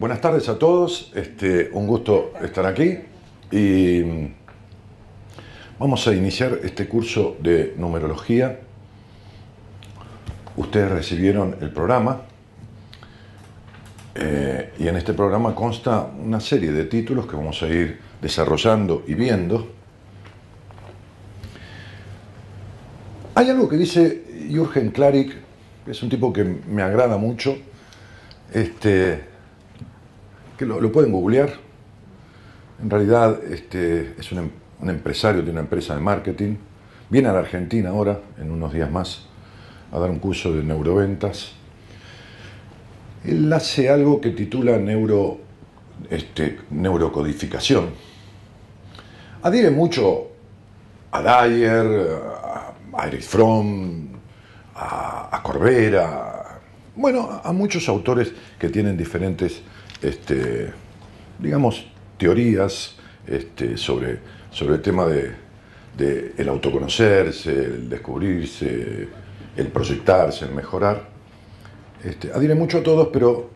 Buenas tardes a todos, este, un gusto estar aquí y vamos a iniciar este curso de numerología. Ustedes recibieron el programa eh, y en este programa consta una serie de títulos que vamos a ir desarrollando y viendo. Hay algo que dice Jürgen Klarik, que es un tipo que me agrada mucho, este, lo, pueden googlear. En realidad este, es un, em, un, empresario de una empresa de marketing. Viene a la Argentina ahora, en unos días más, a dar un curso de neuroventas. Él hace algo que titula neuro, este, neurocodificación. Adhiere mucho a Dyer, a Erich Fromm, a, Corbera, bueno, a muchos autores que tienen diferentes, este, digamos, teorías este, sobre, sobre el tema de, el autoconocerse, el descubrirse, el proyectarse, el mejorar. Este, mucho a todos, pero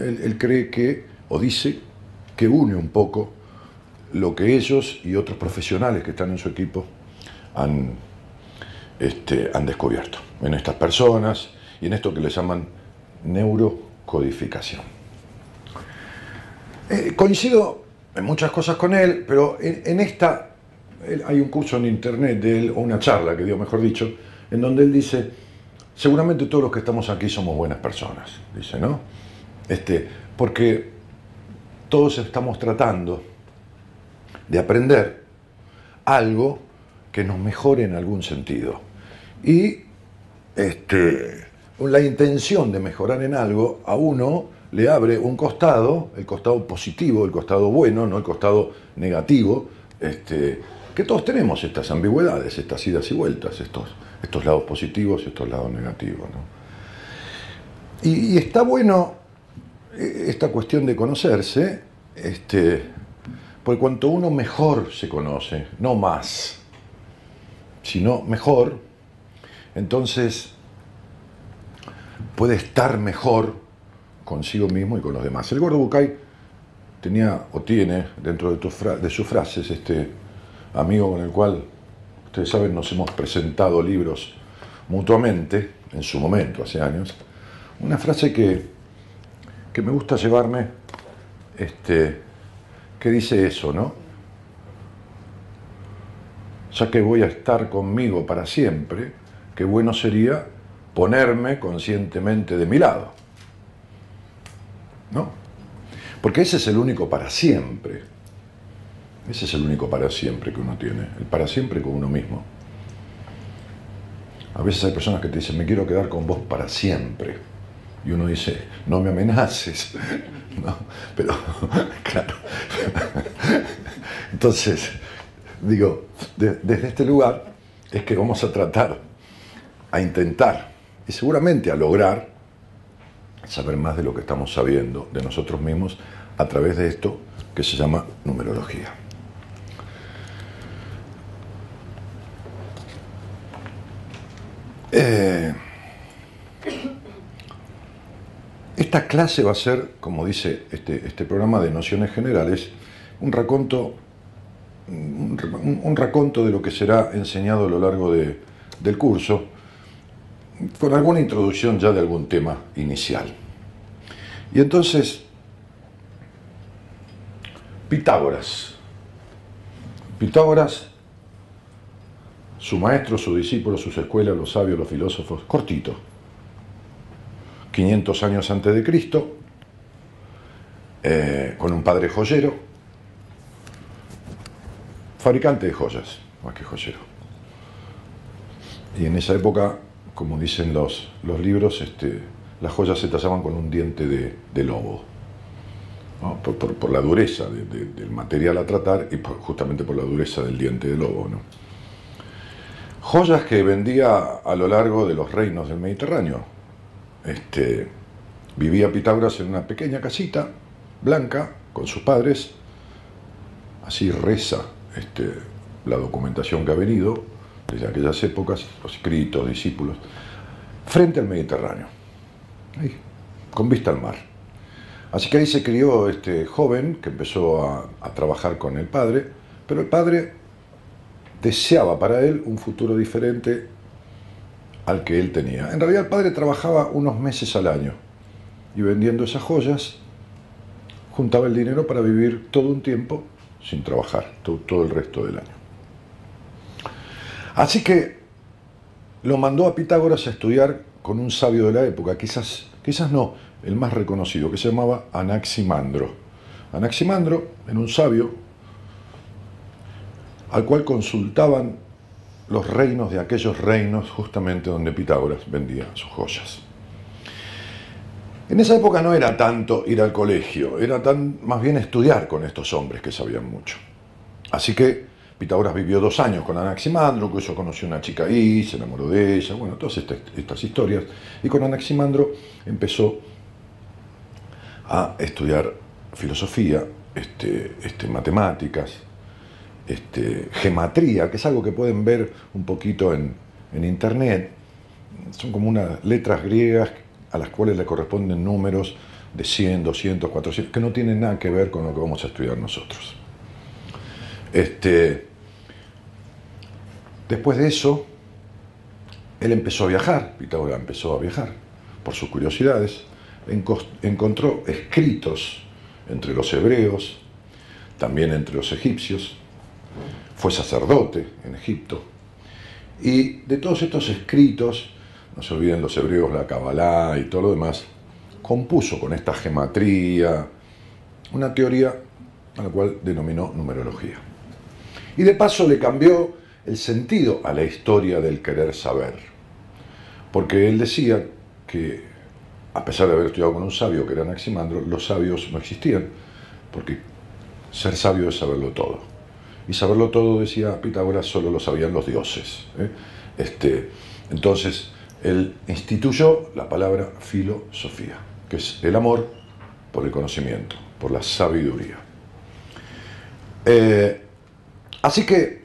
él, cree que, o dice, que une un poco lo que ellos y otros profesionales que están en su equipo han, este, han descubierto en estas personas y en esto que le llaman neurocodificación. Eh, coincido en muchas cosas con él, pero en, esta hay un curso en internet de él, o una charla que dio, mejor dicho, en donde él dice, seguramente todos los que estamos aquí somos buenas personas, dice, ¿no? Este, porque todos estamos tratando de aprender algo que nos mejore en algún sentido y este, la intención de mejorar en algo a uno le abre un costado, el costado positivo, el costado bueno, no el costado negativo, este, que todos tenemos estas ambigüedades, estas idas y vueltas, estos, estos lados positivos y estos lados negativos. Y, está bueno eh, esta cuestión de conocerse, este, porque cuanto uno mejor se conoce, no más, sino mejor, entonces puede estar mejor consigo mismo y con los demás. El gordo Bucay tenía o tiene dentro de, de sus frases este amigo con el cual, ustedes saben, nos hemos presentado libros mutuamente, en su momento, hace años, una frase que, que me gusta llevarme, este, que dice eso, ¿no? Ya que voy a estar conmigo para siempre, qué bueno sería ponerme conscientemente de mi lado. ¿No? Porque ese es el único para siempre. Ese es el único para siempre que uno tiene, el para siempre con uno mismo. A veces hay personas que te dicen, me quiero quedar con vos para siempre. Y uno dice, no me amenaces. ¿No? Pero, claro. Entonces, digo, desde este lugar es que vamos a tratar a intentar y seguramente a lograr saber más de lo que estamos sabiendo de nosotros mismos a través de esto que se llama numerología. Eh, esta clase va a ser, como dice este, este programa de nociones generales, un raconto, un, raconto de lo que será enseñado a lo largo del curso, con alguna introducción ya de algún tema inicial. Y entonces, Pitágoras. Pitágoras, su maestro, su discípulo, sus escuelas, los sabios, los filósofos, cortito. 500 años antes de Cristo, eh, con un padre joyero, fabricante de joyas, más que joyero. Y en esa época como dicen los, los libros, este, las joyas se tallaban con un diente de, lobo, por, la dureza del material a tratar y justamente por la dureza del diente de lobo. Joyas que vendía a lo largo de los reinos del Mediterráneo. Este, vivía Pitágoras en una pequeña casita blanca con sus padres, así reza este, la documentación que ha venido, desde aquellas épocas, los escritos, discípulos, frente al Mediterráneo, con vista al mar. Así que ahí se crió este joven que empezó a, a trabajar con el padre, pero el padre deseaba para él un futuro diferente al que él tenía. En realidad el padre trabajaba unos meses al año y vendiendo esas joyas juntaba el dinero para vivir todo un tiempo sin trabajar, todo, el resto del año. Así que lo mandó a Pitágoras a estudiar con un sabio de la época, quizás, quizás no, el más reconocido, que se llamaba Anaximandro. Anaximandro era un sabio al cual consultaban los reinos de aquellos reinos justamente donde Pitágoras vendía sus joyas. En esa época no era tanto ir al colegio, era más bien estudiar con estos hombres que sabían mucho. Así que Pitágoras vivió dos años con Anaximandro, que eso conoció una chica ahí, se enamoró de ella, bueno, todas estas, estas historias. Y con Anaximandro empezó a estudiar filosofía, este, este, matemáticas, este, gematría, que es algo que pueden ver un poquito en, en internet. Son como unas letras griegas a las cuales le corresponden números de 100, 200, 400, que no tienen nada que ver con lo que vamos a estudiar nosotros. Este, después de eso, él empezó a viajar, Pitágoras empezó a viajar por sus curiosidades, encontró escritos entre los hebreos, también entre los egipcios, fue sacerdote en Egipto, y de todos estos escritos no se olviden los hebreos, la Kabbalah y todo lo demás, compuso con esta gematría una teoría a la cual denominó numerología. Y de paso le cambió el sentido a la historia del querer saber, porque él decía que, a pesar de haber estudiado con un sabio que era Anaximandro, los sabios no existían, porque ser sabio es saberlo todo. Y saberlo todo, decía Pitágoras, solo lo sabían los dioses. ¿eh? Este, entonces, él instituyó la palabra filosofía, que es el amor por el conocimiento, por la sabiduría. Eh, así que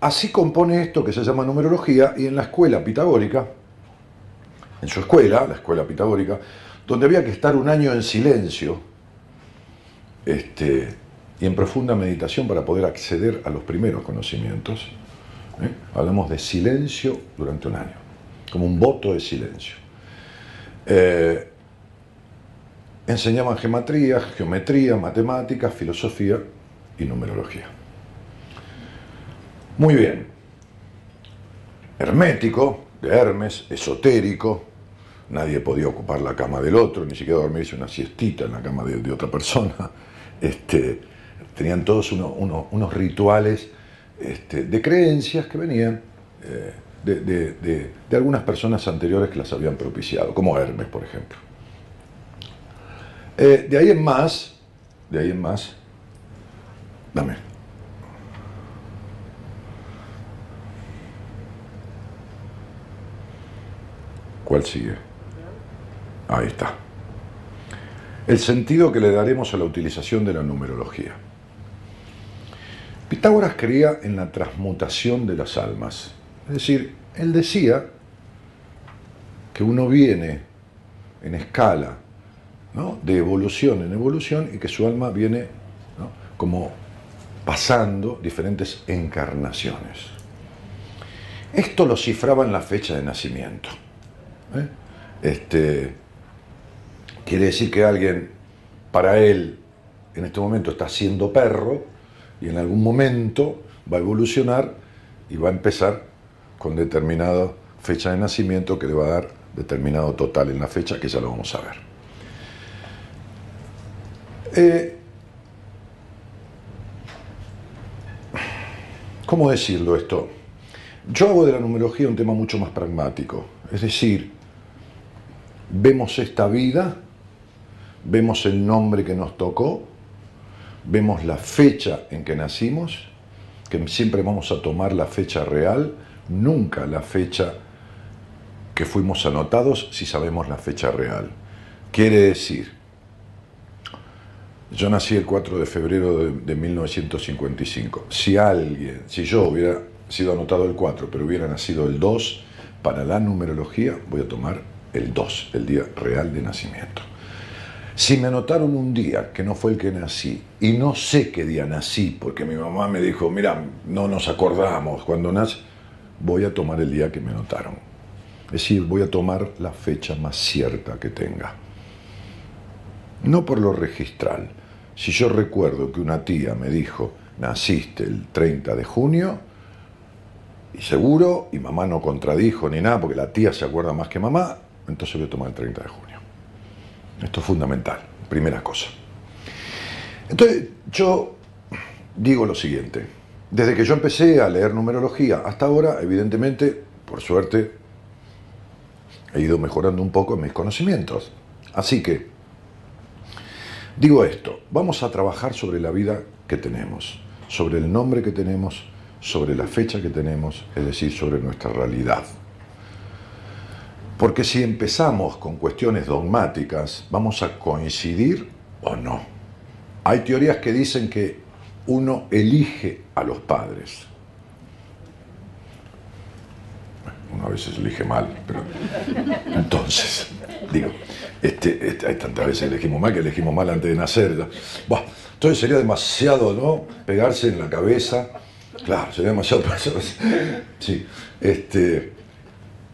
así compone esto que se llama numerología y en la escuela pitagórica, en su escuela, la escuela pitagórica, donde había que estar un año en silencio este, y en profunda meditación para poder acceder a los primeros conocimientos, ¿eh? hablamos de silencio durante un año como un voto de silencio. Eh, enseñaban geometría, geometría, matemáticas, filosofía y numerología. Muy bien. Hermético, de Hermes, esotérico, nadie podía ocupar la cama del otro, ni siquiera dormirse una siestita en la cama de, otra persona. Este, tenían todos unos rituales este, de creencias que venían eh, de, algunas personas anteriores que las habían propiciado, como Hermes, por ejemplo. Eh, de ahí en más, de ahí en más, dame. ¿Cuál sigue? Ahí está. El sentido que le daremos a la utilización de la numerología. Pitágoras creía en la transmutación de las almas. Es decir, él decía que uno viene en escala de evolución en evolución y que su alma viene como pasando diferentes encarnaciones. Esto lo cifraba en la fecha de nacimiento. ¿Eh? Este, quiere decir que alguien, para él, en este momento está siendo perro y en algún momento va a evolucionar y va a empezar con determinada fecha de nacimiento que le va a dar determinado total en la fecha, que ya lo vamos a ver. Eh, ¿Cómo decirlo esto? Yo hago de la numerología un tema mucho más pragmático, es decir, vemos esta vida, vemos el nombre que nos tocó, vemos la fecha en que nacimos, que siempre vamos a tomar la fecha real, nunca la fecha que fuimos anotados si sabemos la fecha real. Quiere decir, yo nací el 4 de febrero de, 1955. Si alguien, si yo hubiera sido anotado el 4, pero hubiera nacido el 2, para la numerología voy a tomar el 2, el día real de nacimiento. Si me anotaron un día que no fue el que nací y no sé qué día nací, porque mi mamá me dijo, mira, no nos acordamos cuando nací, voy a tomar el día que me anotaron. Es decir, voy a tomar la fecha más cierta que tenga. No por lo registral. Si yo recuerdo que una tía me dijo, naciste el 30 de junio, y seguro, y mamá no contradijo ni nada, porque la tía se acuerda más que mamá, entonces voy a tomar el 30 de junio. Esto es fundamental, primera cosa. Entonces, yo digo lo siguiente, desde que yo empecé a leer numerología hasta ahora, evidentemente, por suerte, he ido mejorando un poco en mis conocimientos. Así que, digo esto, vamos a trabajar sobre la vida que tenemos, sobre el nombre que tenemos, sobre la fecha que tenemos, es decir, sobre nuestra realidad. Porque si empezamos con cuestiones dogmáticas, vamos a coincidir o no. Hay teorías que dicen que uno elige a los padres. Uno a veces elige mal, pero entonces, digo, este, este, hay tantas veces elegimos mal que elegimos mal antes de nacer. entonces sería demasiado, ¿no? Pegarse en la cabeza Claro, sería demasiado Sí, este,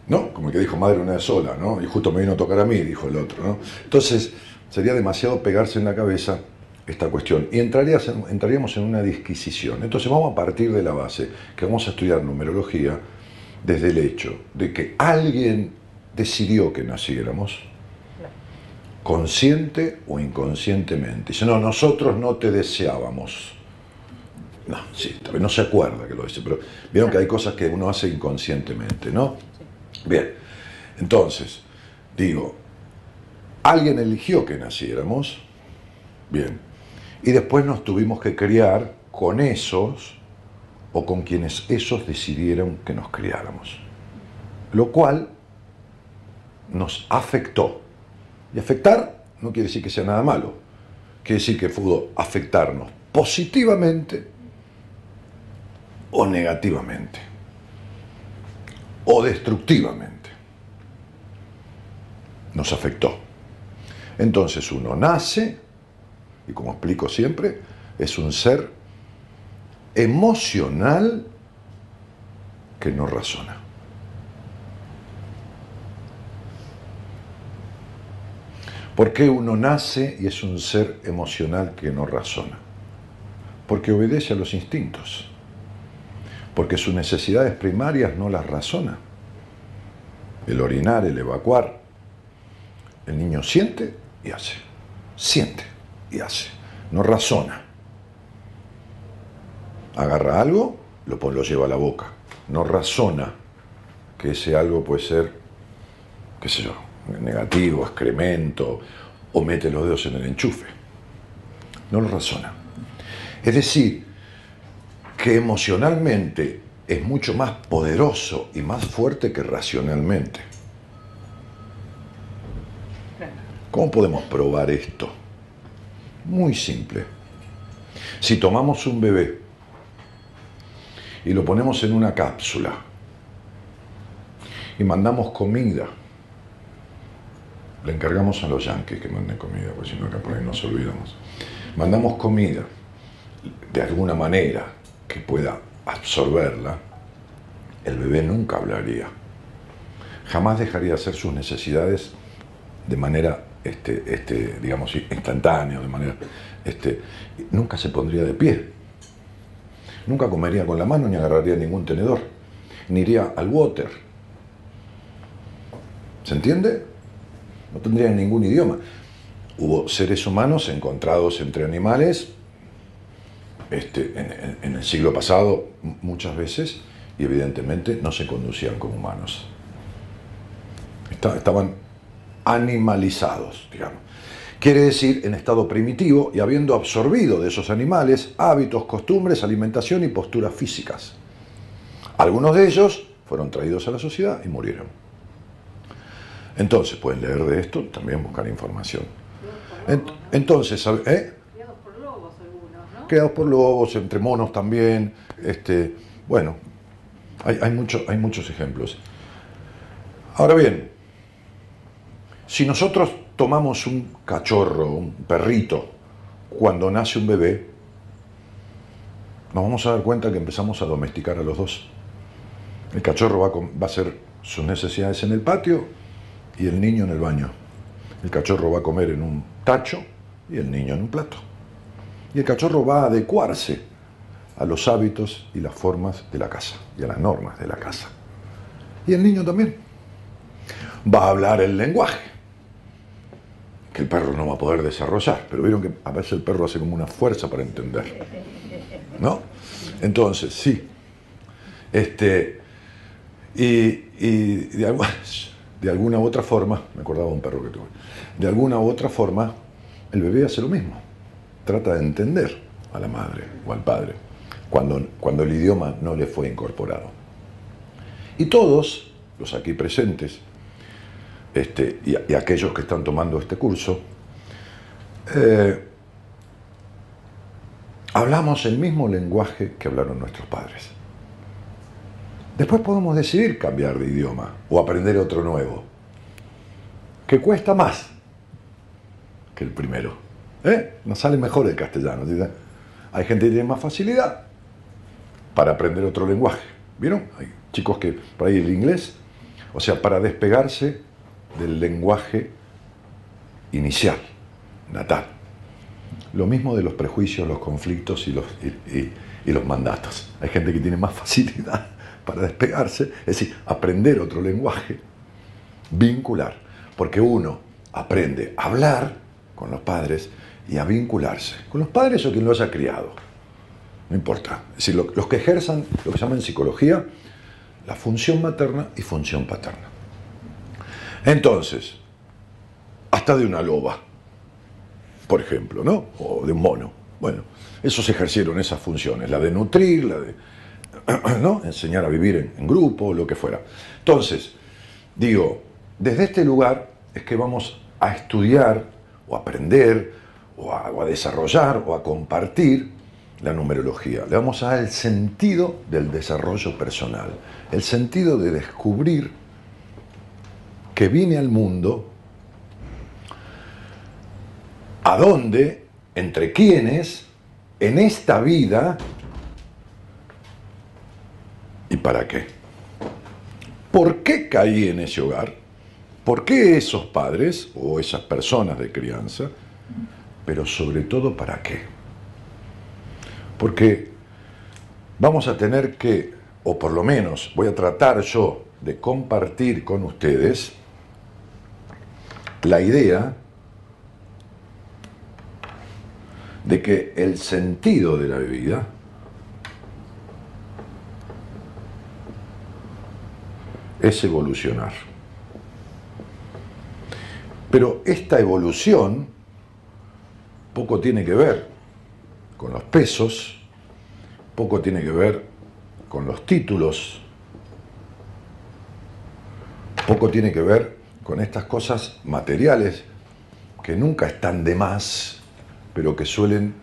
¿no? Como el que dijo madre una sola, ¿no? Y justo me vino a tocar a mí, dijo el otro, ¿no? Entonces, sería demasiado pegarse en la cabeza esta cuestión y entraríamos en una disquisición. Entonces vamos a partir de la base que vamos a estudiar numerología desde el hecho de que alguien decidió que naciéramos, consciente o inconscientemente. Dice, no, nosotros no te deseábamos. No, sí, no se acuerda que lo dice, pero vieron que hay cosas que uno hace inconscientemente, ¿no? Bien, entonces, digo, alguien eligió que naciéramos, bien, y después nos tuvimos que criar con esos o con quienes esos decidieron que nos criáramos. Lo cual nos afectó. Y afectar no quiere decir que sea nada malo, quiere decir que pudo afectarnos positivamente o negativamente o destructivamente. Nos afectó. Entonces uno nace, y como explico siempre, es un ser emocional que no razona. ¿Por qué uno nace y es un ser emocional que no razona? Porque obedece a los instintos porque sus necesidades primarias no las razona. El orinar, el evacuar. El niño siente y hace. Siente y hace. No razona. Agarra algo, lo, lo lleva a la boca. No razona que ese algo puede ser, qué sé yo, negativo, excremento, o mete los dedos en el enchufe. No lo razona. Es decir, que emocionalmente es mucho más poderoso y más fuerte que racionalmente. ¿Cómo podemos probar esto? Muy simple. Si tomamos un bebé y lo ponemos en una cápsula y mandamos comida, le encargamos a los yanquis que manden comida, porque si no acá por ahí nos olvidamos. Mandamos comida de alguna manera, que pueda absorberla, el bebé nunca hablaría. Jamás dejaría de hacer sus necesidades de manera, este, este, digamos, instantánea, de manera, este, nunca se pondría de pie. Nunca comería con la mano ni agarraría ningún tenedor, ni iría al water. ¿Se entiende? No tendría ningún idioma. Hubo seres humanos encontrados entre animales este, en, el siglo pasado muchas veces y evidentemente no se conducían como humanos. estaban animalizados, digamos. Quiere decir en estado primitivo y habiendo absorbido de esos animales hábitos, costumbres, alimentación y posturas físicas. Algunos de ellos fueron traídos a la sociedad y murieron. Entonces pueden leer de esto, también buscar información. Entonces, ¿eh? Creados por lobos, entre monos también. Este, bueno, hay, hay, muchos ejemplos. Ahora bien, si nosotros tomamos un cachorro, un perrito, cuando nace un bebé, nos vamos a dar cuenta que empezamos a domesticar a los dos. El cachorro va va a hacer sus necesidades en el patio y el niño en el baño. El cachorro va a comer en un tacho y el niño en un plato. Y el cachorro va a adecuarse a los hábitos y las formas de la casa y a las normas de la casa. Y el niño también. Va a hablar el lenguaje, que el perro no va a poder desarrollar, pero vieron que a veces el perro hace como una fuerza para entender. ¿No? Entonces, sí. Este, y, de, alguna, de alguna u otra forma, me acordaba un perro que tuve, de alguna u otra forma, el bebé hace lo mismo. Trata de entender a la madre o al padre cuando, cuando el idioma no le fue incorporado. Y todos, los aquí presentes, este, y, aquellos que están tomando este curso, eh, hablamos el mismo lenguaje que hablaron nuestros padres. Después podemos decidir cambiar de idioma o aprender otro nuevo, que cuesta más que el primero. ¿Eh? Nos sale mejor el castellano. Hay gente que tiene más facilidad para aprender otro lenguaje. ¿Vieron? Hay chicos que por ahí el inglés, o sea, para despegarse del lenguaje inicial, natal. Lo mismo de los prejuicios, los conflictos y los, y los mandatos. Hay gente que tiene más facilidad para despegarse, es decir, aprender otro lenguaje, vincular, porque uno aprende a hablar con los padres y a vincularse con los padres o quien los haya criado. No importa. Es decir, los que ejerzan lo que se llama en psicología la función materna y función paterna. Entonces, hasta de una loba, por ejemplo, ¿no? O de un mono. Bueno, esos ejercieron esas funciones, la de nutrir, la de ¿no? enseñar a vivir en, grupo, lo que fuera. Entonces, digo, desde este lugar es que vamos a estudiar o aprender o a, desarrollar o a compartir la numerología. Le vamos a dar el sentido del desarrollo personal, el sentido de descubrir que vine al mundo, a dónde, entre quiénes, en esta vida ¿Y para qué? ¿Por qué caí en ese hogar? ¿Por qué esos padres o esas personas de crianza? Pero sobre todo, ¿para qué? Porque vamos a tener que, o por lo menos voy a tratar yo de compartir con ustedes la idea de que el sentido de la vida es evolucionar. Pero esta evolución poco tiene que ver con los pesos, poco tiene que ver con los títulos, poco tiene que ver con estas cosas materiales que nunca están de más, pero que suelen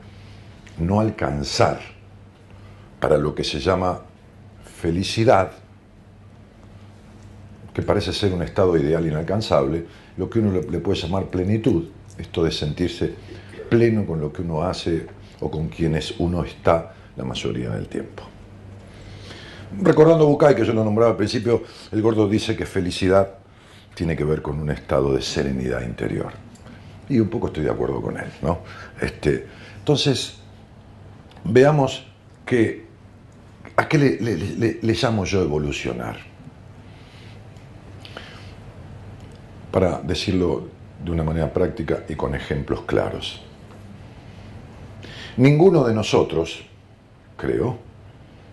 no alcanzar para lo que se llama felicidad que parece ser un estado ideal inalcanzable, lo que uno le puede llamar plenitud, esto de sentirse pleno con lo que uno hace o con quienes uno está la mayoría del tiempo. Recordando Bucay, que yo lo nombraba al principio, el gordo dice que felicidad tiene que ver con un estado de serenidad interior. Y un poco estoy de acuerdo con él, ¿no? Este, entonces, veamos que, ¿a qué le llamo yo evolucionar? para decirlo de una manera práctica y con ejemplos claros. Ninguno de nosotros, creo,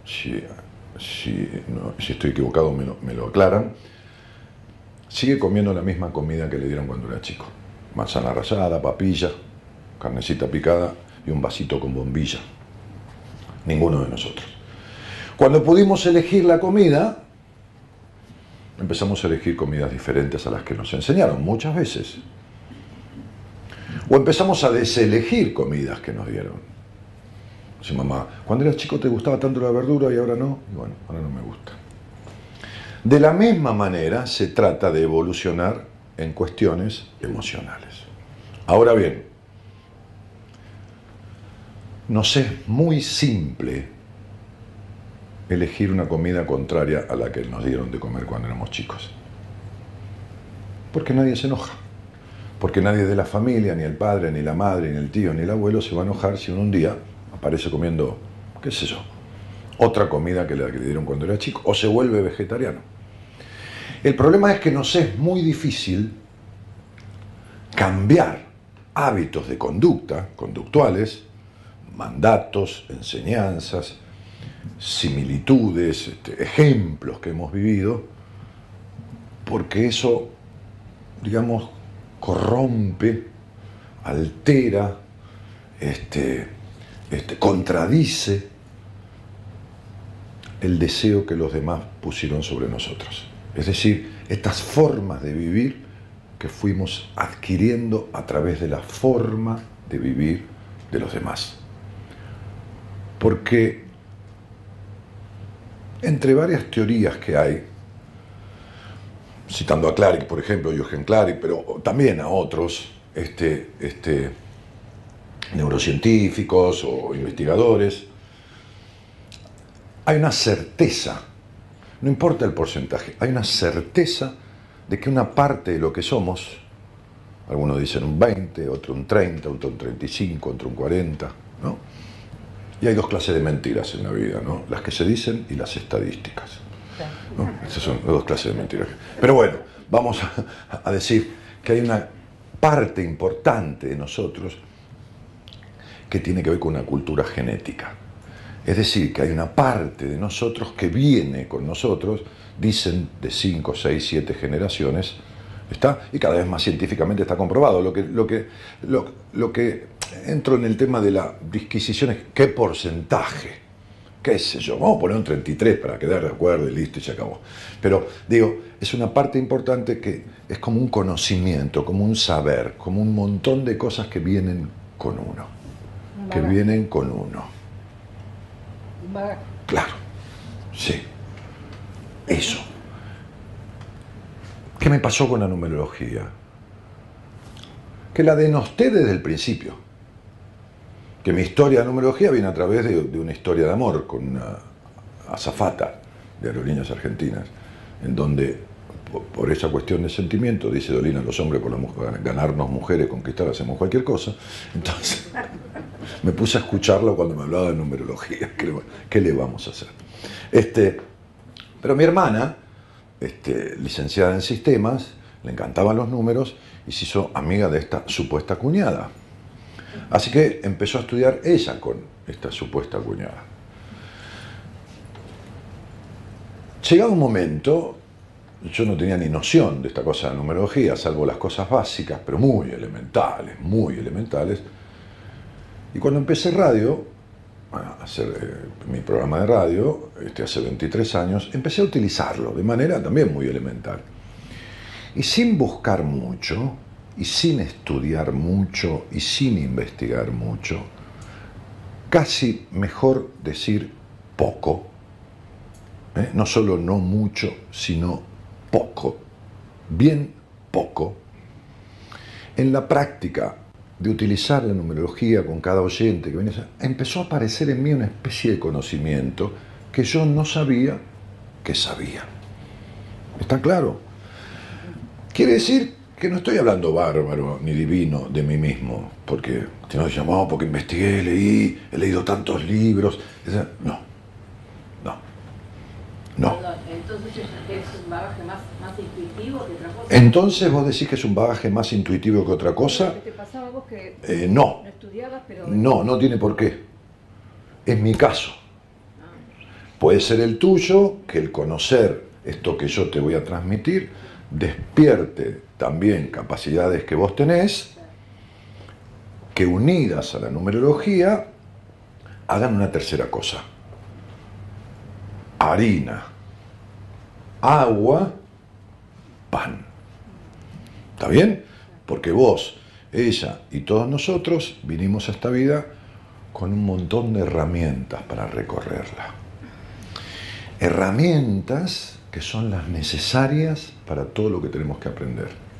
si, estoy equivocado me lo, me lo aclaran, sigue comiendo la misma comida que le dieron cuando era chico. Manzana rallada, papilla, carnecita picada y un vasito con bombilla. Ninguno de nosotros. Cuando pudimos elegir la comida, empezamos a elegir comidas diferentes a las que nos enseñaron muchas veces. O empezamos a deselegir comidas que nos dieron. Si mamá, cuando eras chico te gustaba tanto la verdura y ahora no, y bueno, ahora no me gusta. De la misma manera se trata de evolucionar en cuestiones emocionales. Ahora bien, nos es muy simple elegir una comida contraria a la que nos dieron de comer cuando éramos chicos. Porque nadie se enoja. Porque nadie de la familia, ni el padre, ni la madre, ni el tío, ni el abuelo se va a enojar si uno un día aparece comiendo, qué sé yo, otra comida que le dieron cuando era chico, o se vuelve vegetariano. El problema es que nos es muy difícil cambiar hábitos de conducta, conductuales, mandatos, enseñanzas, similitudes, este, ejemplos que hemos vivido, porque eso, digamos, corrompe, altera, este, este, contradice el deseo que los demás pusieron sobre nosotros. Es decir, estas formas de vivir que fuimos adquiriendo a través de la forma de vivir de los demás. Porque entre varias teorías que hay, citando a Claric, por ejemplo, Jürgen Claric, pero también a otros este, este, neurocientíficos o investigadores, hay una certeza, no importa el porcentaje, hay una certeza de que una parte de lo que somos, algunos dicen un 20, otro un 30, otro un 35, otro un 40, ¿no? Y hay dos clases de mentiras en la vida, ¿no? Las que se dicen y las estadísticas. Esas son las dos clases de mentiras. Pero bueno, vamos a, decir que hay una parte importante de nosotros que tiene que ver con una cultura genética. Es decir, que hay una parte de nosotros que viene con nosotros, dicen de 5, 6, 7 generaciones, ¿está? Y cada vez más científicamente está comprobado. Lo que, lo que, lo, que entro en el tema de la disquisición es qué porcentaje, qué sé yo, vamos a poner un 33 para quedar de acuerdo y listo y se acabó. Pero digo, es una parte importante que es como un conocimiento, como un saber, como un montón de cosas que vienen con uno, que vienen con uno. Claro, sí. Eso. ¿Qué me pasó con la numerología? Que la denosté desde el principio. Que mi historia de numerología viene a través de, una historia de amor con una azafata de aerolíneas argentinas, en donde por, esa cuestión de sentimiento, dice Dolina, los hombres por la ganarnos mujeres, conquistar, hacemos cualquier cosa. Entonces, me puse a escucharlo cuando me hablaba de numerología. ¿Qué le, vamos a hacer? Este, pero mi hermana, este, licenciada en sistemas, le encantaban los números y se hizo amiga de esta supuesta cuñada. Así que empezó a estudiar ella con esta supuesta cuñada. Llegado un momento, yo no tenía ni noción de esta cosa de numerología, salvo las cosas básicas, pero muy elementales, muy elementales. Y cuando empecé radio, a hacer eh, mi programa de radio, este, hace 23 años, empecé a utilizarlo de manera también muy elemental. Y sin buscar mucho, y sin estudiar mucho, y sin investigar mucho, casi mejor decir poco, ¿eh? no solo no mucho, sino poco, bien poco, en la práctica de utilizar la numerología con cada oyente que venía, empezó a aparecer en mí una especie de conocimiento que yo no sabía que sabía. ¿Está claro? Quiere decir que no estoy hablando bárbaro ni divino de mí mismo, porque si no llamado porque investigué, leí, he leído tantos libros. No, no, no. Entonces es un bagaje más, intuitivo que otra cosa. Entonces vos decís que es un bagaje más intuitivo que otra cosa. ¿Te pasaba vos que eh, no. no estudiabas, pero... No, no tiene por qué. Es mi caso. Puede ser el tuyo, que el conocer esto que yo te voy a transmitir despierte también capacidades que vos tenés, que unidas a la numerología hagan una tercera cosa. Harina, agua, pan. ¿Está bien? Porque vos, ella y todos nosotros vinimos a esta vida con un montón de herramientas para recorrerla. Herramientas que son las necesarias para todo lo que tenemos que aprender.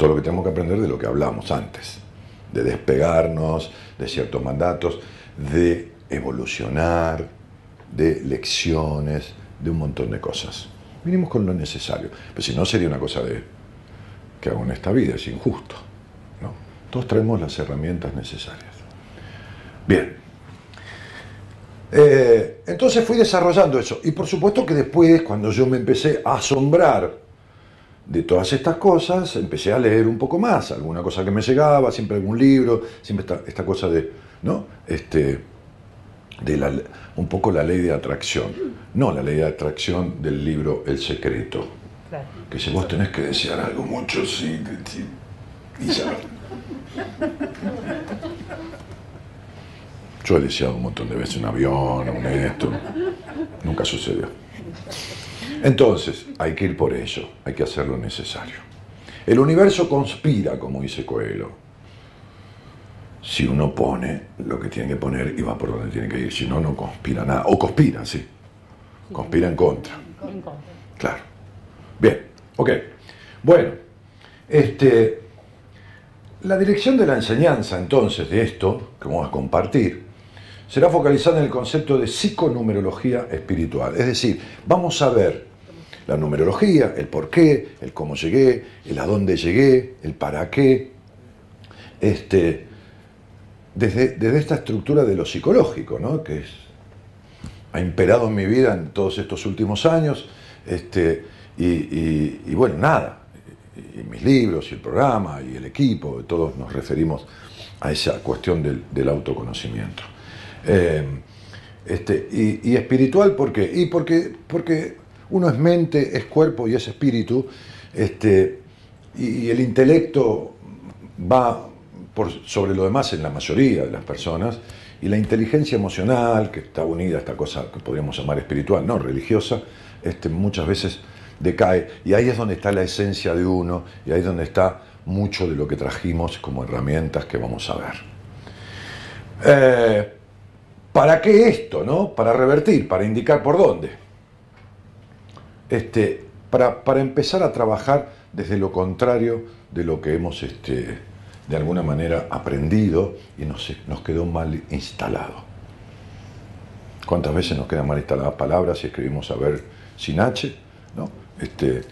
Todo lo que tenemos que aprender de lo que hablamos antes, de despegarnos de ciertos mandatos, de evolucionar, de lecciones, de un montón de cosas. Vinimos con lo necesario, pero si no sería una cosa de que hago en esta vida, es injusto. ¿no? Todos traemos las herramientas necesarias. Bien. Eh, entonces fui desarrollando eso. Y por supuesto que después, cuando yo me empecé a asombrar de todas estas cosas, empecé a leer un poco más, alguna cosa que me llegaba, siempre algún libro, siempre esta, esta cosa de, ¿no? Este, de la, un poco la ley de atracción. No la ley de atracción del libro El Secreto. Que si vos tenés que desear algo mucho, sí, sí y ya. Yo he deseado un montón de veces un avión, un esto. Nunca sucedió. Entonces, hay que ir por ello, hay que hacer lo necesario. El universo conspira, como dice Coelho. Si uno pone lo que tiene que poner y va por donde tiene que ir, si no, no conspira nada. O conspira, sí. Conspira en contra. Claro. Bien, ok. Bueno, este, la dirección de la enseñanza entonces de esto, que vamos a compartir, será focalizada en el concepto de psiconumerología espiritual. Es decir, vamos a ver la numerología, el por qué, el cómo llegué, el a dónde llegué, el para qué, este, desde, desde esta estructura de lo psicológico, ¿no? que es, ha imperado en mi vida en todos estos últimos años, este, y, bueno, nada, y mis libros y el programa y el equipo, todos nos referimos a esa cuestión del, autoconocimiento. Eh, este, y, y, espiritual, ¿por qué? Y porque, porque uno es mente, es cuerpo y es espíritu, este, y, el intelecto va sobre lo demás en la mayoría de las personas, y la inteligencia emocional, que está unida a esta cosa que podríamos llamar espiritual, no religiosa, este, muchas veces decae, y ahí es donde está la esencia de uno, y ahí es donde está mucho de lo que trajimos como herramientas que vamos a ver. Eh, ¿Para qué esto? No? Para revertir, para indicar por dónde. Este, para, empezar a trabajar desde lo contrario de lo que hemos este, de alguna manera aprendido y nos, nos quedó mal instalado. ¿Cuántas veces nos quedan mal instaladas palabras y escribimos a ver sin H? ¿no? Este,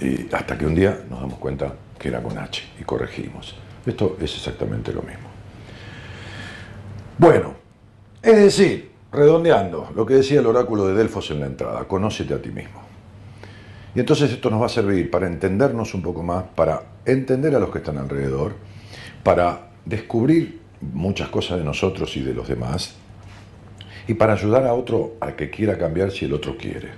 y hasta que un día nos damos cuenta que era con H y corregimos. Esto es exactamente lo mismo. Bueno, es decir, redondeando lo que decía el oráculo de Delfos en la entrada, conócete a ti mismo. Y entonces esto nos va a servir para entendernos un poco más, para entender a los que están alrededor, para descubrir muchas cosas de nosotros y de los demás, y para ayudar a otro a que quiera cambiar si el otro quiere.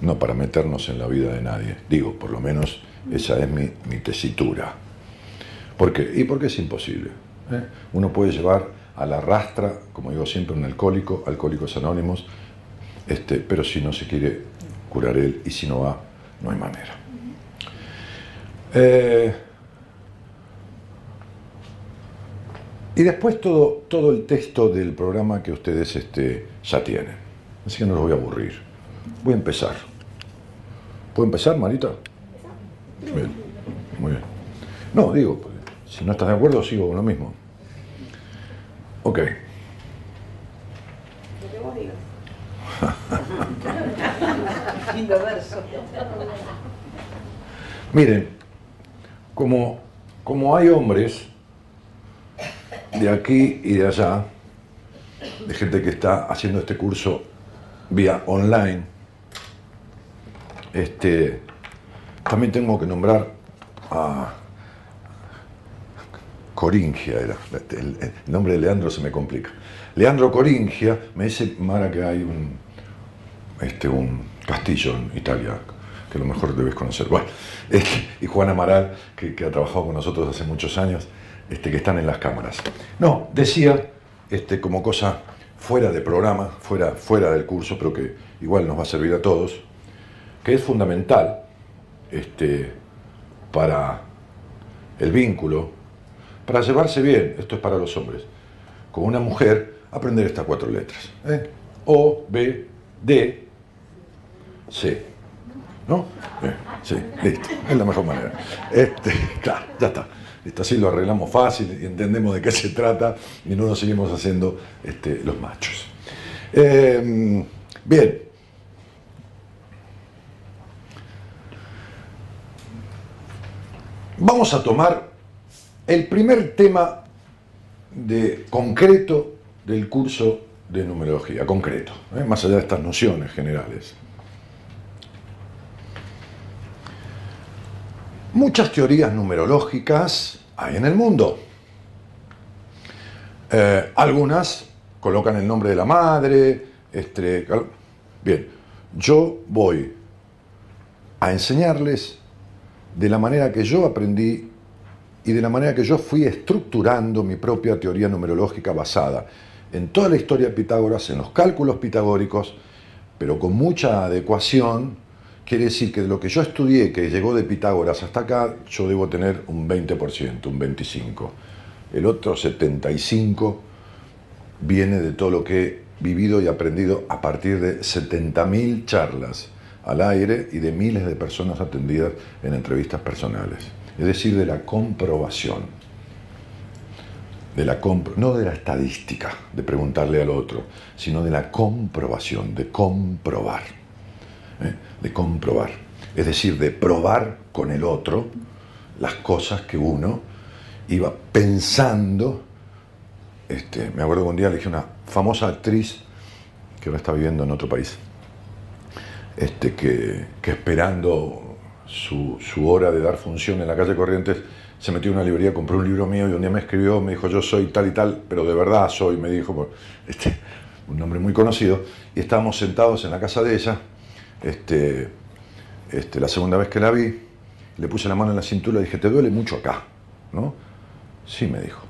No para meternos en la vida de nadie. Digo, por lo menos esa es mi, mi tesitura. ¿Por qué? Y porque es imposible. ¿eh? Uno puede llevar a la rastra, como digo siempre, un alcohólico, alcohólicos anónimos, este, pero si no se quiere curar él y si no va, no hay manera. Eh, y después todo, todo el texto del programa que ustedes este, ya tienen. Así que no los voy a aburrir. Voy a empezar. ¿Puedo empezar, Marita? Bien, muy bien. No, digo, si no estás de acuerdo, sigo con lo mismo. Ok. Miren, como, como hay hombres de aquí y de allá, de gente que está haciendo este curso vía online, este, también tengo que nombrar a Coringia, era, el, el, nombre de Leandro se me complica. Leandro Coringia, me dice Mara que hay un, este, un castillo en Italia, que a lo mejor debes conocer. Bueno, y Juan Amaral, que, que, ha trabajado con nosotros hace muchos años, este, que están en las cámaras. No, decía, este, como cosa fuera de programa, fuera, fuera del curso, pero que igual nos va a servir a todos, que es fundamental este, para el vínculo, para llevarse bien, esto es para los hombres, con una mujer, aprender estas cuatro letras. ¿eh? O, B, D, C. ¿no? Bien, sí, listo, es la mejor manera. Este, claro, ya está. Esto así lo arreglamos fácil y entendemos de qué se trata y no nos seguimos haciendo este, los machos. Eh, bien. Vamos a tomar el primer tema de concreto del curso de numerología, concreto, ¿eh? más allá de estas nociones generales. Muchas teorías numerológicas hay en el mundo. Eh, algunas colocan el nombre de la madre. Este, bien, yo voy a enseñarles de la manera que yo aprendí y de la manera que yo fui estructurando mi propia teoría numerológica basada en toda la historia de Pitágoras, en los cálculos pitagóricos, pero con mucha adecuación. Quiere decir que de lo que yo estudié, que llegó de Pitágoras hasta acá, yo debo tener un 20%, un 25%. El otro 75% viene de todo lo que he vivido y aprendido a partir de 70.000 charlas al aire y de miles de personas atendidas en entrevistas personales. Es decir, de la comprobación. De la no de la estadística, de preguntarle al otro, sino de la comprobación, de comprobar. De comprobar. Es decir, de probar con el otro las cosas que uno iba pensando. Este, me acuerdo que un día le dije a una famosa actriz que ahora está viviendo en otro país, este, que, esperando su, hora de dar función en la calle Corrientes, se metió en una librería, compró un libro mío y un día me escribió, me dijo, yo soy tal y tal, pero de verdad soy, me dijo, este, un nombre muy conocido, y estábamos sentados en la casa de ella, este, este, la segunda vez que la vi, le puse la mano en la cintura y dije, ¿te duele mucho acá? ¿No? Sí, me dijo.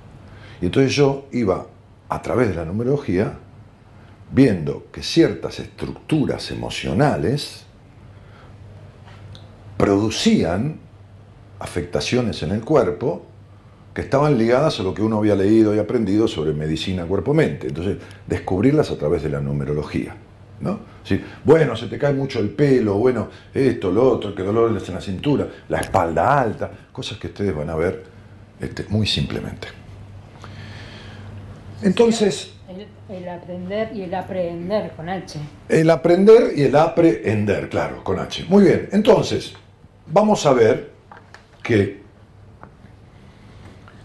Y entonces yo iba, a través de la numerología, viendo que ciertas estructuras emocionales producían afectaciones en el cuerpo que estaban ligadas a lo que uno había leído y aprendido sobre medicina cuerpo-mente. Entonces, descubrirlas a través de la numerología. ¿No? ¿Sí? Bueno, se te cae mucho el pelo, bueno, esto, lo otro, que dolores en la cintura, la espalda alta, cosas que ustedes van a ver este, muy simplemente. Entonces, el aprender y el aprender con H. El aprender y el aprender, claro, con H. Muy bien, entonces, vamos a ver que,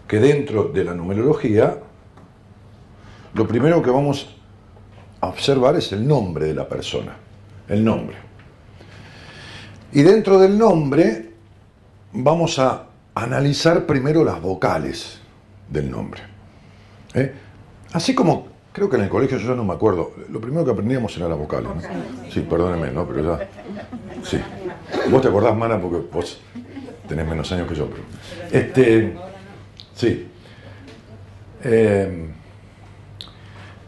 que dentro de la numerología, lo primero que vamos a observar es el nombre de la persona, el nombre. Y dentro del nombre vamos a analizar primero las vocales del nombre. ¿eh? Así como Creo que en el colegio yo ya no me acuerdo. Lo primero que aprendíamos era la vocales. ¿no? Sí, perdóneme, ¿no? Pero ya. Sí. Vos te acordás, Mana, porque vos tenés menos años que yo, pero. Este. Sí. Eh,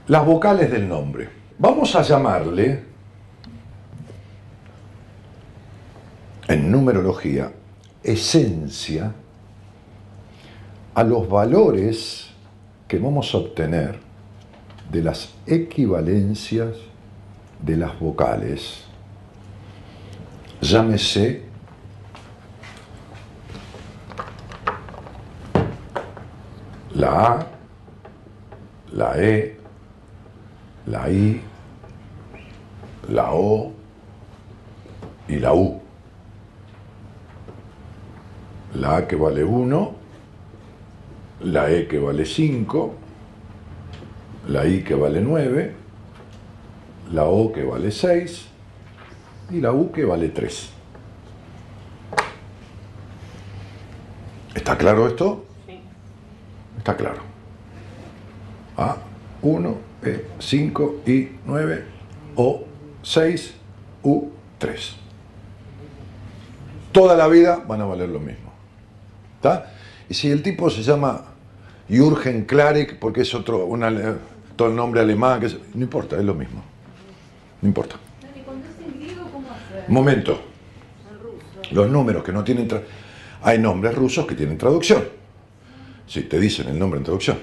las vocales del nombre. Vamos a llamarle, en numerología, esencia a los valores que vamos a obtener de las equivalencias de las vocales. Llámese la A, la E, la I, la O y la U. La A que vale 1, la E que vale 5, la I que vale 9, la O que vale 6 y la U que vale 3. ¿Está claro esto? Sí. Está claro. A, 1, E, 5, I, 9, O, 6, U, 3. Toda la vida van a valer lo mismo. ¿Está? Y si el tipo se llama Jürgen Klarik, porque es otro, una, todo el nombre alemán, que no importa, es lo mismo. No importa. Momento. Los números que no tienen... Hay nombres rusos que tienen traducción. Si te dicen el nombre en traducción.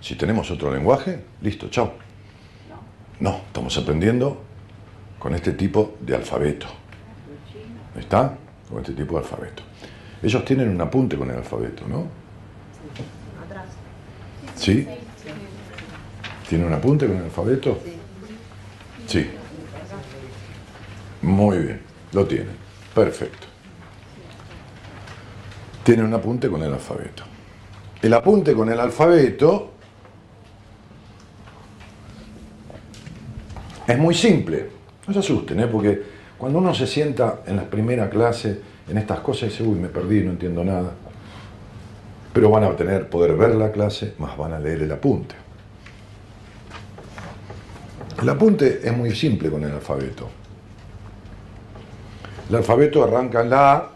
Si tenemos otro lenguaje, listo, chao. No, estamos aprendiendo con este tipo de alfabeto. ¿Está? Con este tipo de alfabeto. Ellos tienen un apunte con el alfabeto, ¿no? ¿Sí? ¿Tiene un apunte con el alfabeto? Sí. Muy bien, lo tiene. Perfecto. Tiene un apunte con el alfabeto. El apunte con el alfabeto es muy simple. No se asusten, ¿eh? porque cuando uno se sienta en la primera clase en estas cosas dice, uy, me perdí, no entiendo nada. Pero van a tener poder ver la clase, más van a leer el apunte. El apunte es muy simple con el alfabeto. El alfabeto arranca en la A.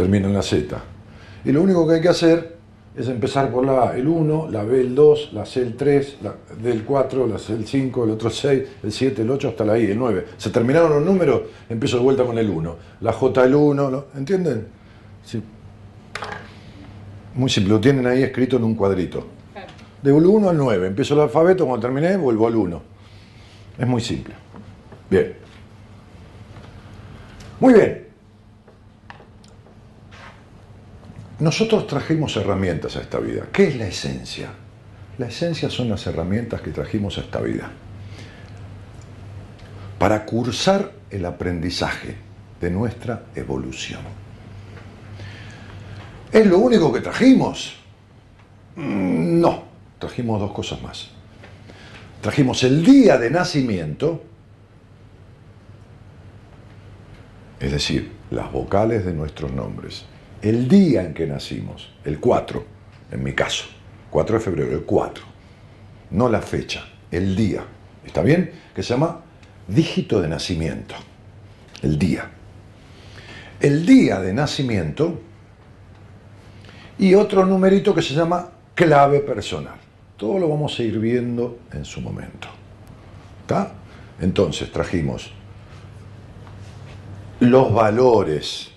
termina en la Z. Y lo único que hay que hacer es empezar por la A, el 1, la B el 2, la C el 3, la D el 4, la C el 5, el otro 6, el 7, el 8, hasta la I, el 9. Se terminaron los números, empiezo de vuelta con el 1. La J el 1, ¿lo- ¿entienden? Sí. Muy simple, lo tienen ahí escrito en un cuadrito. Del 1 al 9, empiezo el alfabeto, cuando terminé vuelvo al 1. Es muy simple. Bien. Muy bien. Nosotros trajimos herramientas a esta vida. ¿Qué es la esencia? La esencia son las herramientas que trajimos a esta vida. Para cursar el aprendizaje de nuestra evolución. ¿Es lo único que trajimos? Mm, No, trajimos dos cosas más. Trajimos el día de nacimiento, es decir, las vocales de nuestros nombres. El día en que nacimos, el 4, en mi caso, 4 de febrero, el 4. No la fecha, el día. ¿Está bien? Que se llama dígito de nacimiento. El día. El día de nacimiento y otro numerito que se llama clave personal. Todo lo vamos a ir viendo en su momento. ¿Está? Entonces trajimos los valores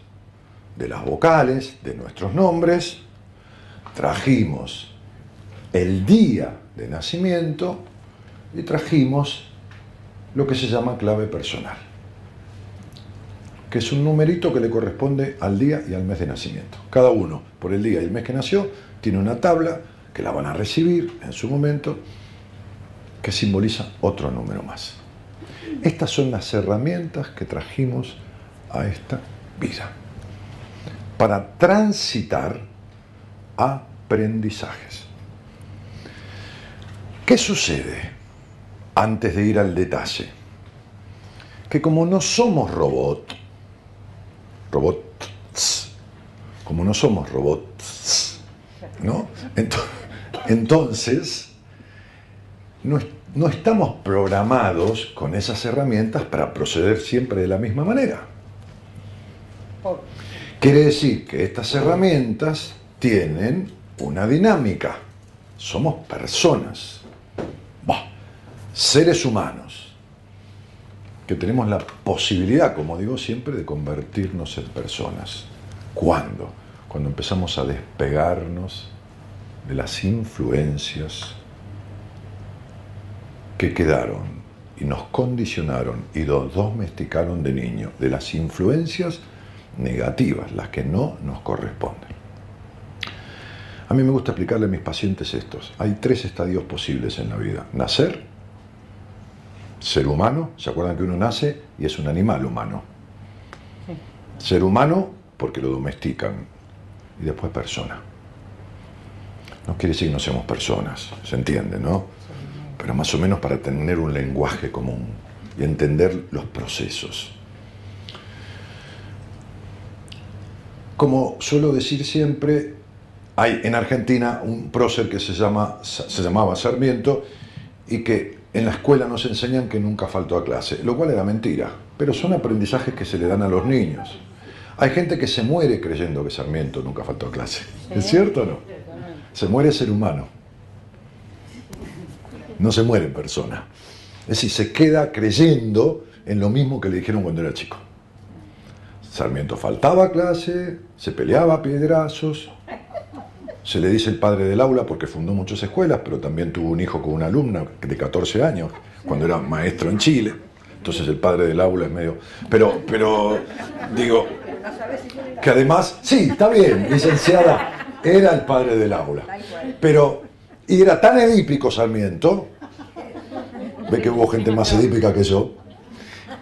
de las vocales, de nuestros nombres, trajimos el día de nacimiento y trajimos lo que se llama clave personal, que es un numerito que le corresponde al día y al mes de nacimiento. Cada uno, por el día y el mes que nació, tiene una tabla que la van a recibir en su momento, que simboliza otro número más. Estas son las herramientas que trajimos a esta vida para transitar aprendizajes. ¿Qué sucede antes de ir al detalle? Que como no somos robot, robots, como no somos robots, ¿no? Ento- Entonces, no, no estamos programados con esas herramientas para proceder siempre de la misma manera. Quiere decir que estas herramientas tienen una dinámica. Somos personas, seres humanos, que tenemos la posibilidad, como digo siempre, de convertirnos en personas. ¿Cuándo? Cuando empezamos a despegarnos de las influencias que quedaron y nos condicionaron y nos domesticaron de niño, de las influencias negativas, las que no nos corresponden. A mí me gusta explicarle a mis pacientes estos. Hay tres estadios posibles en la vida. Nacer, ser humano, ¿se acuerdan que uno nace y es un animal humano? Ser humano porque lo domestican y después persona. No quiere decir que no seamos personas, se entiende, ¿no? Pero más o menos para tener un lenguaje común y entender los procesos. Como suelo decir siempre, hay en Argentina un prócer que se, llama, se llamaba Sarmiento y que en la escuela nos enseñan que nunca faltó a clase, lo cual era mentira, pero son aprendizajes que se le dan a los niños. Hay gente que se muere creyendo que Sarmiento nunca faltó a clase. ¿Es cierto o no? Se muere ser humano. No se muere persona. Es decir, se queda creyendo en lo mismo que le dijeron cuando era chico. Sarmiento faltaba clase, se peleaba a piedrazos, se le dice el padre del aula porque fundó muchas escuelas, pero también tuvo un hijo con una alumna de 14 años, cuando era maestro en Chile. Entonces el padre del aula es medio... Pero, pero, digo, que además, sí, está bien, licenciada, era el padre del aula. Pero, y era tan edípico Sarmiento, ve que hubo gente más edípica que yo,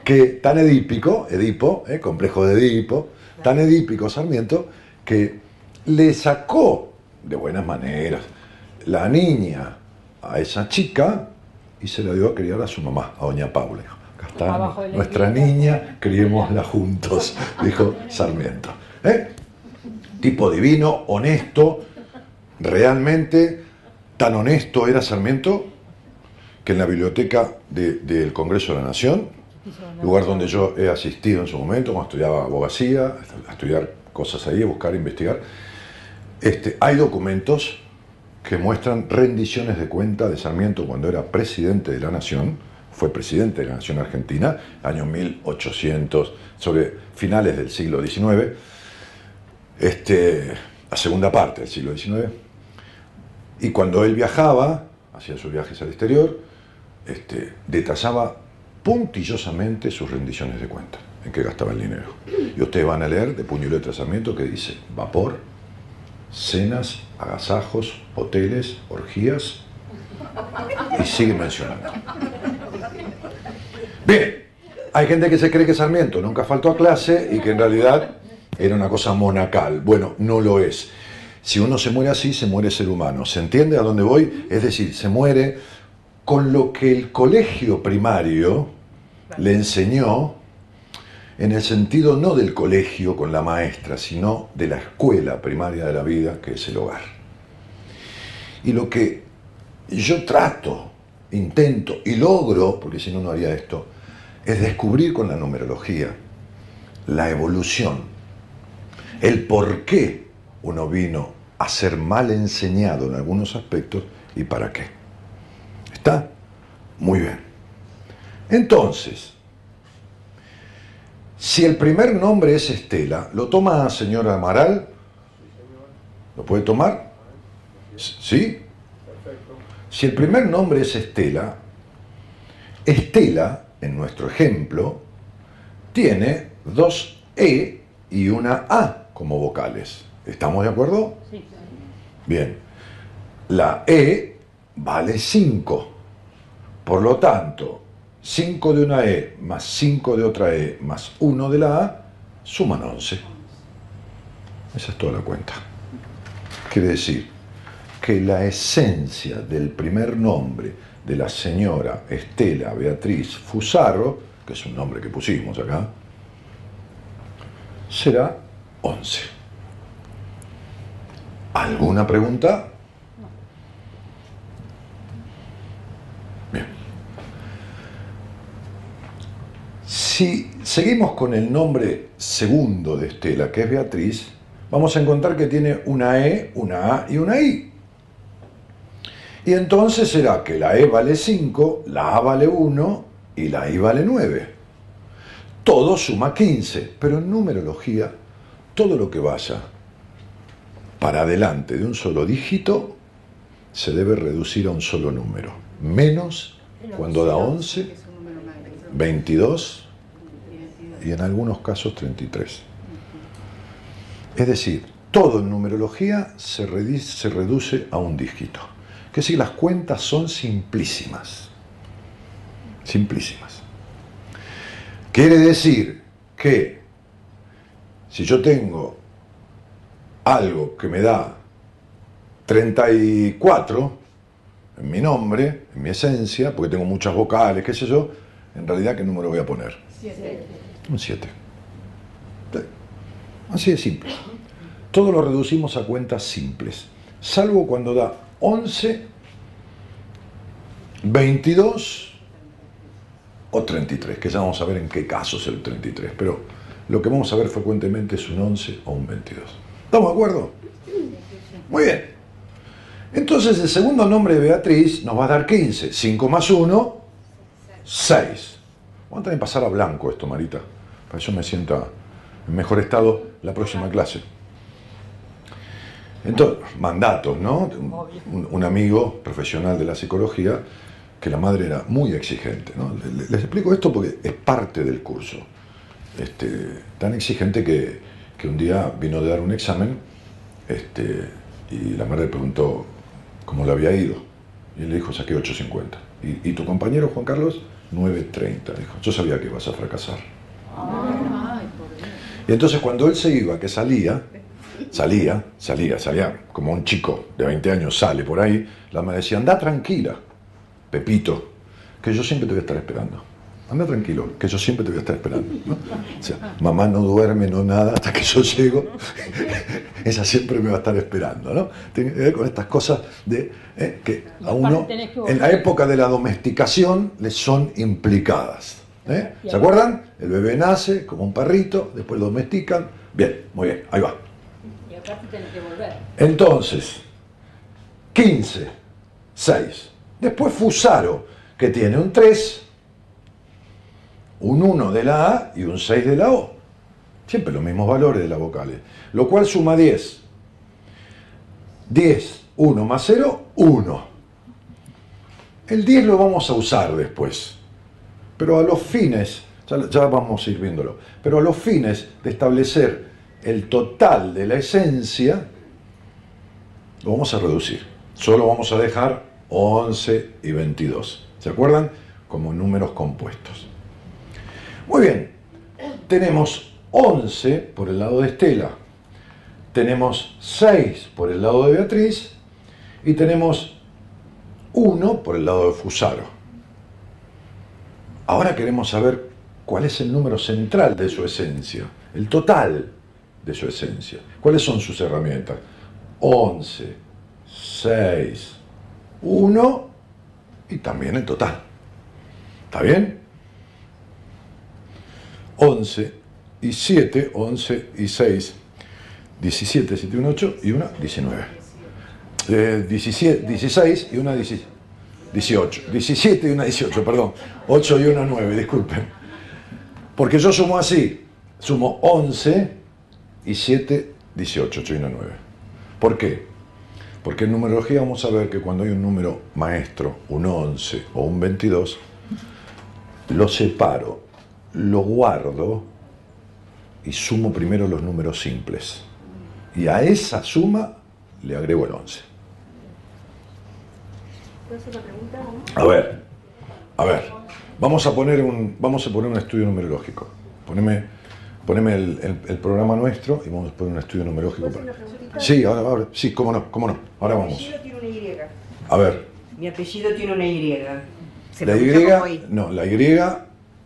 que tan edípico, Edipo, eh, complejo de Edipo, tan edípico Sarmiento, que le sacó de buenas maneras la niña a esa chica y se la dio a criar a su mamá, a doña Paula. Acá está nuestra niña, criémosla juntos, dijo Sarmiento. ¿Eh? Tipo divino, honesto, realmente tan honesto era Sarmiento que en la biblioteca de- del Congreso de la Nación, lugar donde yo he asistido en su momento, cuando estudiaba abogacía, a estudiar cosas ahí, a buscar, investigar, este, hay documentos que muestran rendiciones de cuenta de Sarmiento cuando era presidente de la Nación, fue presidente de la Nación Argentina, año 1800, sobre finales del siglo XIX, este, la segunda parte del siglo XIX, y cuando él viajaba, hacía sus viajes al exterior, este, detallaba puntillosamente sus rendiciones de cuenta, en qué gastaba el dinero. Y ustedes van a leer de puño y letra que dice vapor, cenas, agasajos, hoteles, orgías, y sigue mencionando. Bien, hay gente que se cree que Sarmiento nunca faltó a clase y que en realidad era una cosa monacal. Bueno, no lo es. Si uno se muere así, se muere ser humano. ¿Se entiende a dónde voy? Es decir, se muere con lo que el colegio primario le enseñó en el sentido no del colegio con la maestra, sino de la escuela primaria de la vida, que es el hogar. Y lo que yo trato, intento y logro, porque si no, no haría esto, es descubrir con la numerología la evolución, el por qué uno vino a ser mal enseñado en algunos aspectos y para qué. ¿Está? Muy bien. Entonces, si el primer nombre es Estela, ¿lo toma señora Amaral? ¿Lo puede tomar? ¿Sí? Si el primer nombre es Estela, Estela, en nuestro ejemplo, tiene dos E y una A como vocales. ¿Estamos de acuerdo? Sí. Bien. La E vale 5. Por lo tanto, 5 de una E más 5 de otra E más 1 de la A suman 11. Esa es toda la cuenta. Quiere decir que la esencia del primer nombre de la señora Estela Beatriz Fusarro, que es un nombre que pusimos acá, será 11. ¿Alguna pregunta? Bien. Si seguimos con el nombre segundo de Estela, que es Beatriz, vamos a encontrar que tiene una E, una A y una I. Y entonces será que la E vale 5, la A vale 1 y la I vale 9. Todo suma 15, pero en numerología, todo lo que vaya para adelante de un solo dígito se debe reducir a un solo número. Menos cuando da 11, 22 y en algunos casos 33. Es decir, todo en numerología se, redi- se reduce a un dígito. Que si las cuentas son simplísimas. Simplísimas. Quiere decir que si yo tengo algo que me da 34 en mi nombre, en mi esencia, porque tengo muchas vocales, qué sé yo, en realidad, ¿qué número voy a poner? Un 7. Así de simple. Todo lo reducimos a cuentas simples, salvo cuando da 11, 22 o 33, que ya vamos a ver en qué caso es el 33, pero lo que vamos a ver frecuentemente es un 11 o un 22. ¿Estamos de acuerdo? Muy bien. Entonces el segundo nombre de Beatriz nos va a dar 15. 5 más 1, 6. Vamos a tener que pasar a blanco esto, Marita, para que yo me sienta en mejor estado la próxima clase. Entonces, mandatos, ¿no? Un, un amigo profesional de la psicología que la madre era muy exigente. ¿no? Le- Les explico esto porque es parte del curso. Este, tan exigente que, que un día vino de dar un examen este, y la madre le preguntó cómo le había ido. Y él le dijo, saqué 8.50. ¿Y, ¿Y tu compañero Juan Carlos? 9.30. Dijo, yo sabía que ibas a fracasar. Y entonces cuando él se iba, que salía, salía, salía, salía, como un chico de 20 años sale por ahí, la madre decía, anda tranquila, Pepito, que yo siempre te voy a estar esperando. Anda tranquilo, que yo siempre te voy a estar esperando. ¿no? O sea, mamá no duerme, no nada, hasta que yo llego, ella siempre me va a estar esperando. ¿no? Tiene que ver con estas cosas de eh, que a uno, en la época de la domesticación, le son implicadas. ¿Eh? ¿Se acuerdan? El bebé nace como un perrito, después lo domestican. Bien, muy bien, ahí va. Y aparte tenés que volver. Entonces, 15, 6. Después Fusaro, que tiene un 3, un 1 de la A y un 6 de la O. Siempre los mismos valores de las vocales. Lo cual suma 10. 10, 1 más 0, 1. El 10 lo vamos a usar después. Pero a los fines, ya, vamos a ir viéndolo, pero a los fines de establecer el total de la esencia, lo vamos a reducir. Solo vamos a dejar 11 y 22. ¿Se acuerdan? Como números compuestos. Muy bien. Tenemos 11 por el lado de Estela. Tenemos 6 por el lado de Beatriz. Y tenemos 1 por el lado de Fusaro. Ahora queremos saber cuál es el número central de su esencia, el total de su esencia. ¿Cuáles son sus herramientas? 11, 6, 1 y también el total. ¿Está bien? 11 y 7, 11 y 6, 17, 7 y 1, 8 y una 19. Eh, 17, 16 y una 17. 18. 17 y una 18, perdón. 8 y una 9, disculpen. Porque yo sumo así. Sumo 11 y 7, 18, 8 y una 9. ¿Por qué? Porque en numerología vamos a ver que cuando hay un número maestro, un 11 o un 22, lo separo, lo guardo y sumo primero los números simples. Y a esa suma le agrego el 11. ¿Puedo hacer una pregunta? A ver, a ver, vamos a poner un, vamos a poner un estudio numerológico. Poneme, poneme el, el- el programa nuestro y vamos a poner un estudio numerológico. ¿Puedo hacer una preguntita? Sí, ahora, ahora, sí, cómo no, cómo no, ahora Mi vamos. apellido tiene una Y. A ver, Mi apellido tiene una Y. Se la Y, no, la Y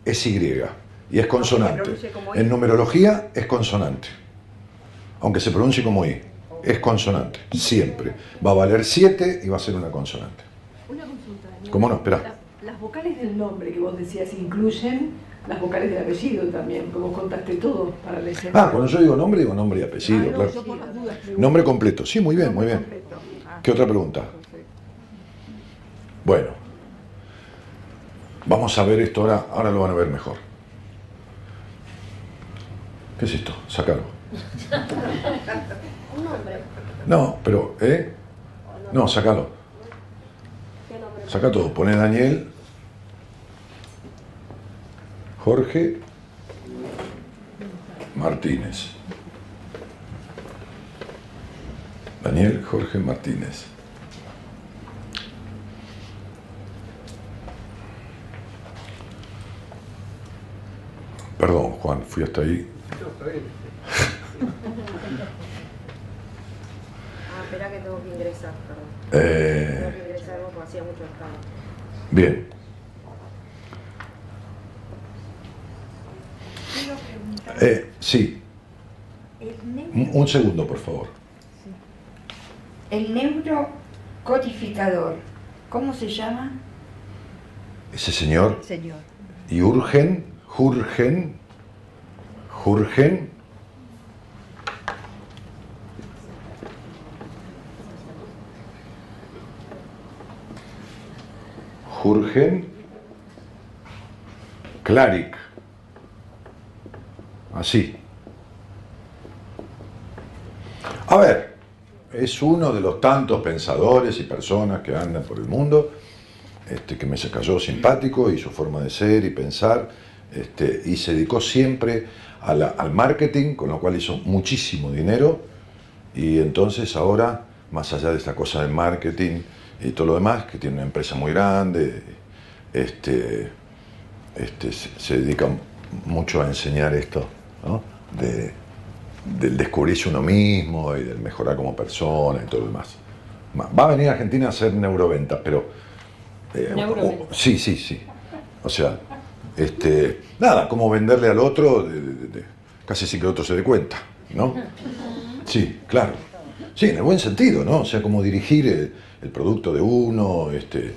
es Y y es consonante. En numerología es consonante, aunque se pronuncie como I, es consonante, siempre. Va a valer 7 y va a ser una consonante. Una consulta. ¿Cómo no? Espera. Vocales del nombre que vos decías incluyen las vocales del apellido también, porque vos contaste todo para la. Ah, cuando yo digo nombre, digo nombre y apellido, Ah, no, claro. yo por las dudas pregunto. Nombre completo, sí, muy bien, muy bien. Ah, ¿Qué otra pregunta? perfecto. Bueno, vamos a ver esto ahora, ahora lo van a ver mejor. ¿Qué es esto? Un nombre. No, pero, ¿eh? No, sácalo. ¿Qué nombre? Saca todo. Pone Daniel, Jorge Martínez. Daniel Jorge Martínez. Perdón, Juan, fui hasta ahí. Ah, espera que tengo que ingresar, perdón. Eh, Tengo que ingresar algo porque hacía mucho escándalo. bien. Quiero preguntar, Eh, sí, el, un, neuro, un segundo, por favor. el neurocodificador, ¿cómo se llama? Ese señor Señor. Jürgen, Jürgen, Jürgen. Jürgen Klarik. Así. A ver, es uno de los tantos pensadores y personas que andan por el mundo, este, que me se cayó simpático y su forma de ser y pensar, este, y se dedicó siempre al marketing, con lo cual hizo muchísimo dinero, y entonces ahora, más allá de esta cosa del marketing y todo lo demás, que tiene una empresa muy grande, este, este, se dedica mucho a enseñar esto, ¿no? De, del descubrirse uno mismo y del mejorar como persona y todo lo demás. Va a venir a Argentina a hacer neuroventa, pero... eh, Neuroventa. o- sí, sí, sí. O sea, este, nada, como venderle al otro, de- de- de- casi sin que el otro se dé cuenta, ¿no? Sí, claro. Sí, en el buen sentido, ¿no? O sea, como dirigir el, el producto de uno, este,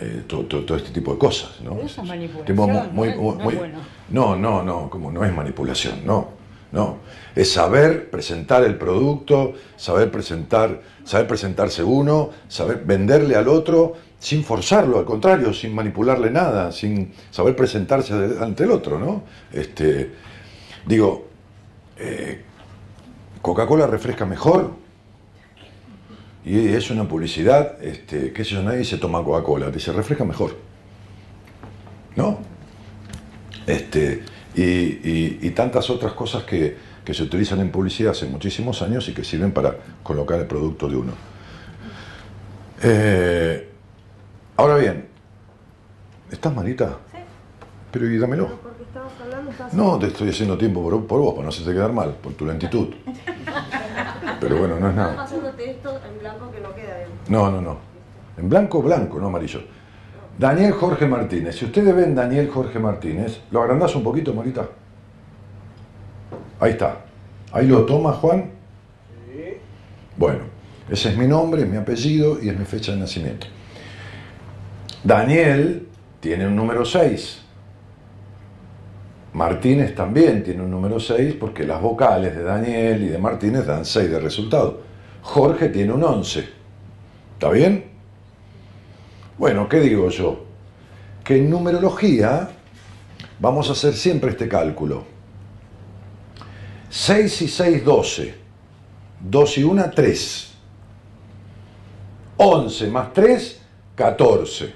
eh, todo, todo- todo este tipo de cosas, ¿no? Eso es manipulación, muy- No es- muy- no es muy- bueno. no, no, no, como no es manipulación, no, no. Es saber presentar el producto, saber presentar, saber presentarse uno, saber venderle al otro sin forzarlo, al contrario, sin manipularle nada, sin saber presentarse ante el otro, ¿no? Este, digo, eh, Coca-Cola refresca mejor y es una publicidad, este, qué sé yo, nadie se toma Coca-Cola, dice refresca mejor, ¿no? Este, y, y- y tantas otras cosas que, que se utilizan en publicidad hace muchísimos años y que sirven para colocar el producto de uno. Eh, ahora bien, ¿estás malita? Sí. Pero y dámelo. Porque estabas hablando, estabas No, te estoy haciendo tiempo por, por vos, para no hacerte quedar mal, por tu lentitud. Pero bueno, no es nada. pasándote esto en blanco que no queda bien. No, no, no. En blanco, blanco, no amarillo. Daniel Jorge Martínez. Si ustedes ven Daniel Jorge Martínez, ¿lo agrandás un poquito, Marita? Ahí está. Ahí lo toma, Juan. Bueno, ese es mi nombre, es mi apellido y es mi fecha de nacimiento. Daniel tiene un número 6. Martínez también tiene un número 6 porque las vocales de Daniel y de Martínez dan 6 de resultado. Jorge tiene un 11. ¿Está bien? Bueno, ¿qué digo yo? Que en numerología vamos a hacer siempre este cálculo. 6 y 6, 12. 2 y 1, 3. 11 más 3, 14.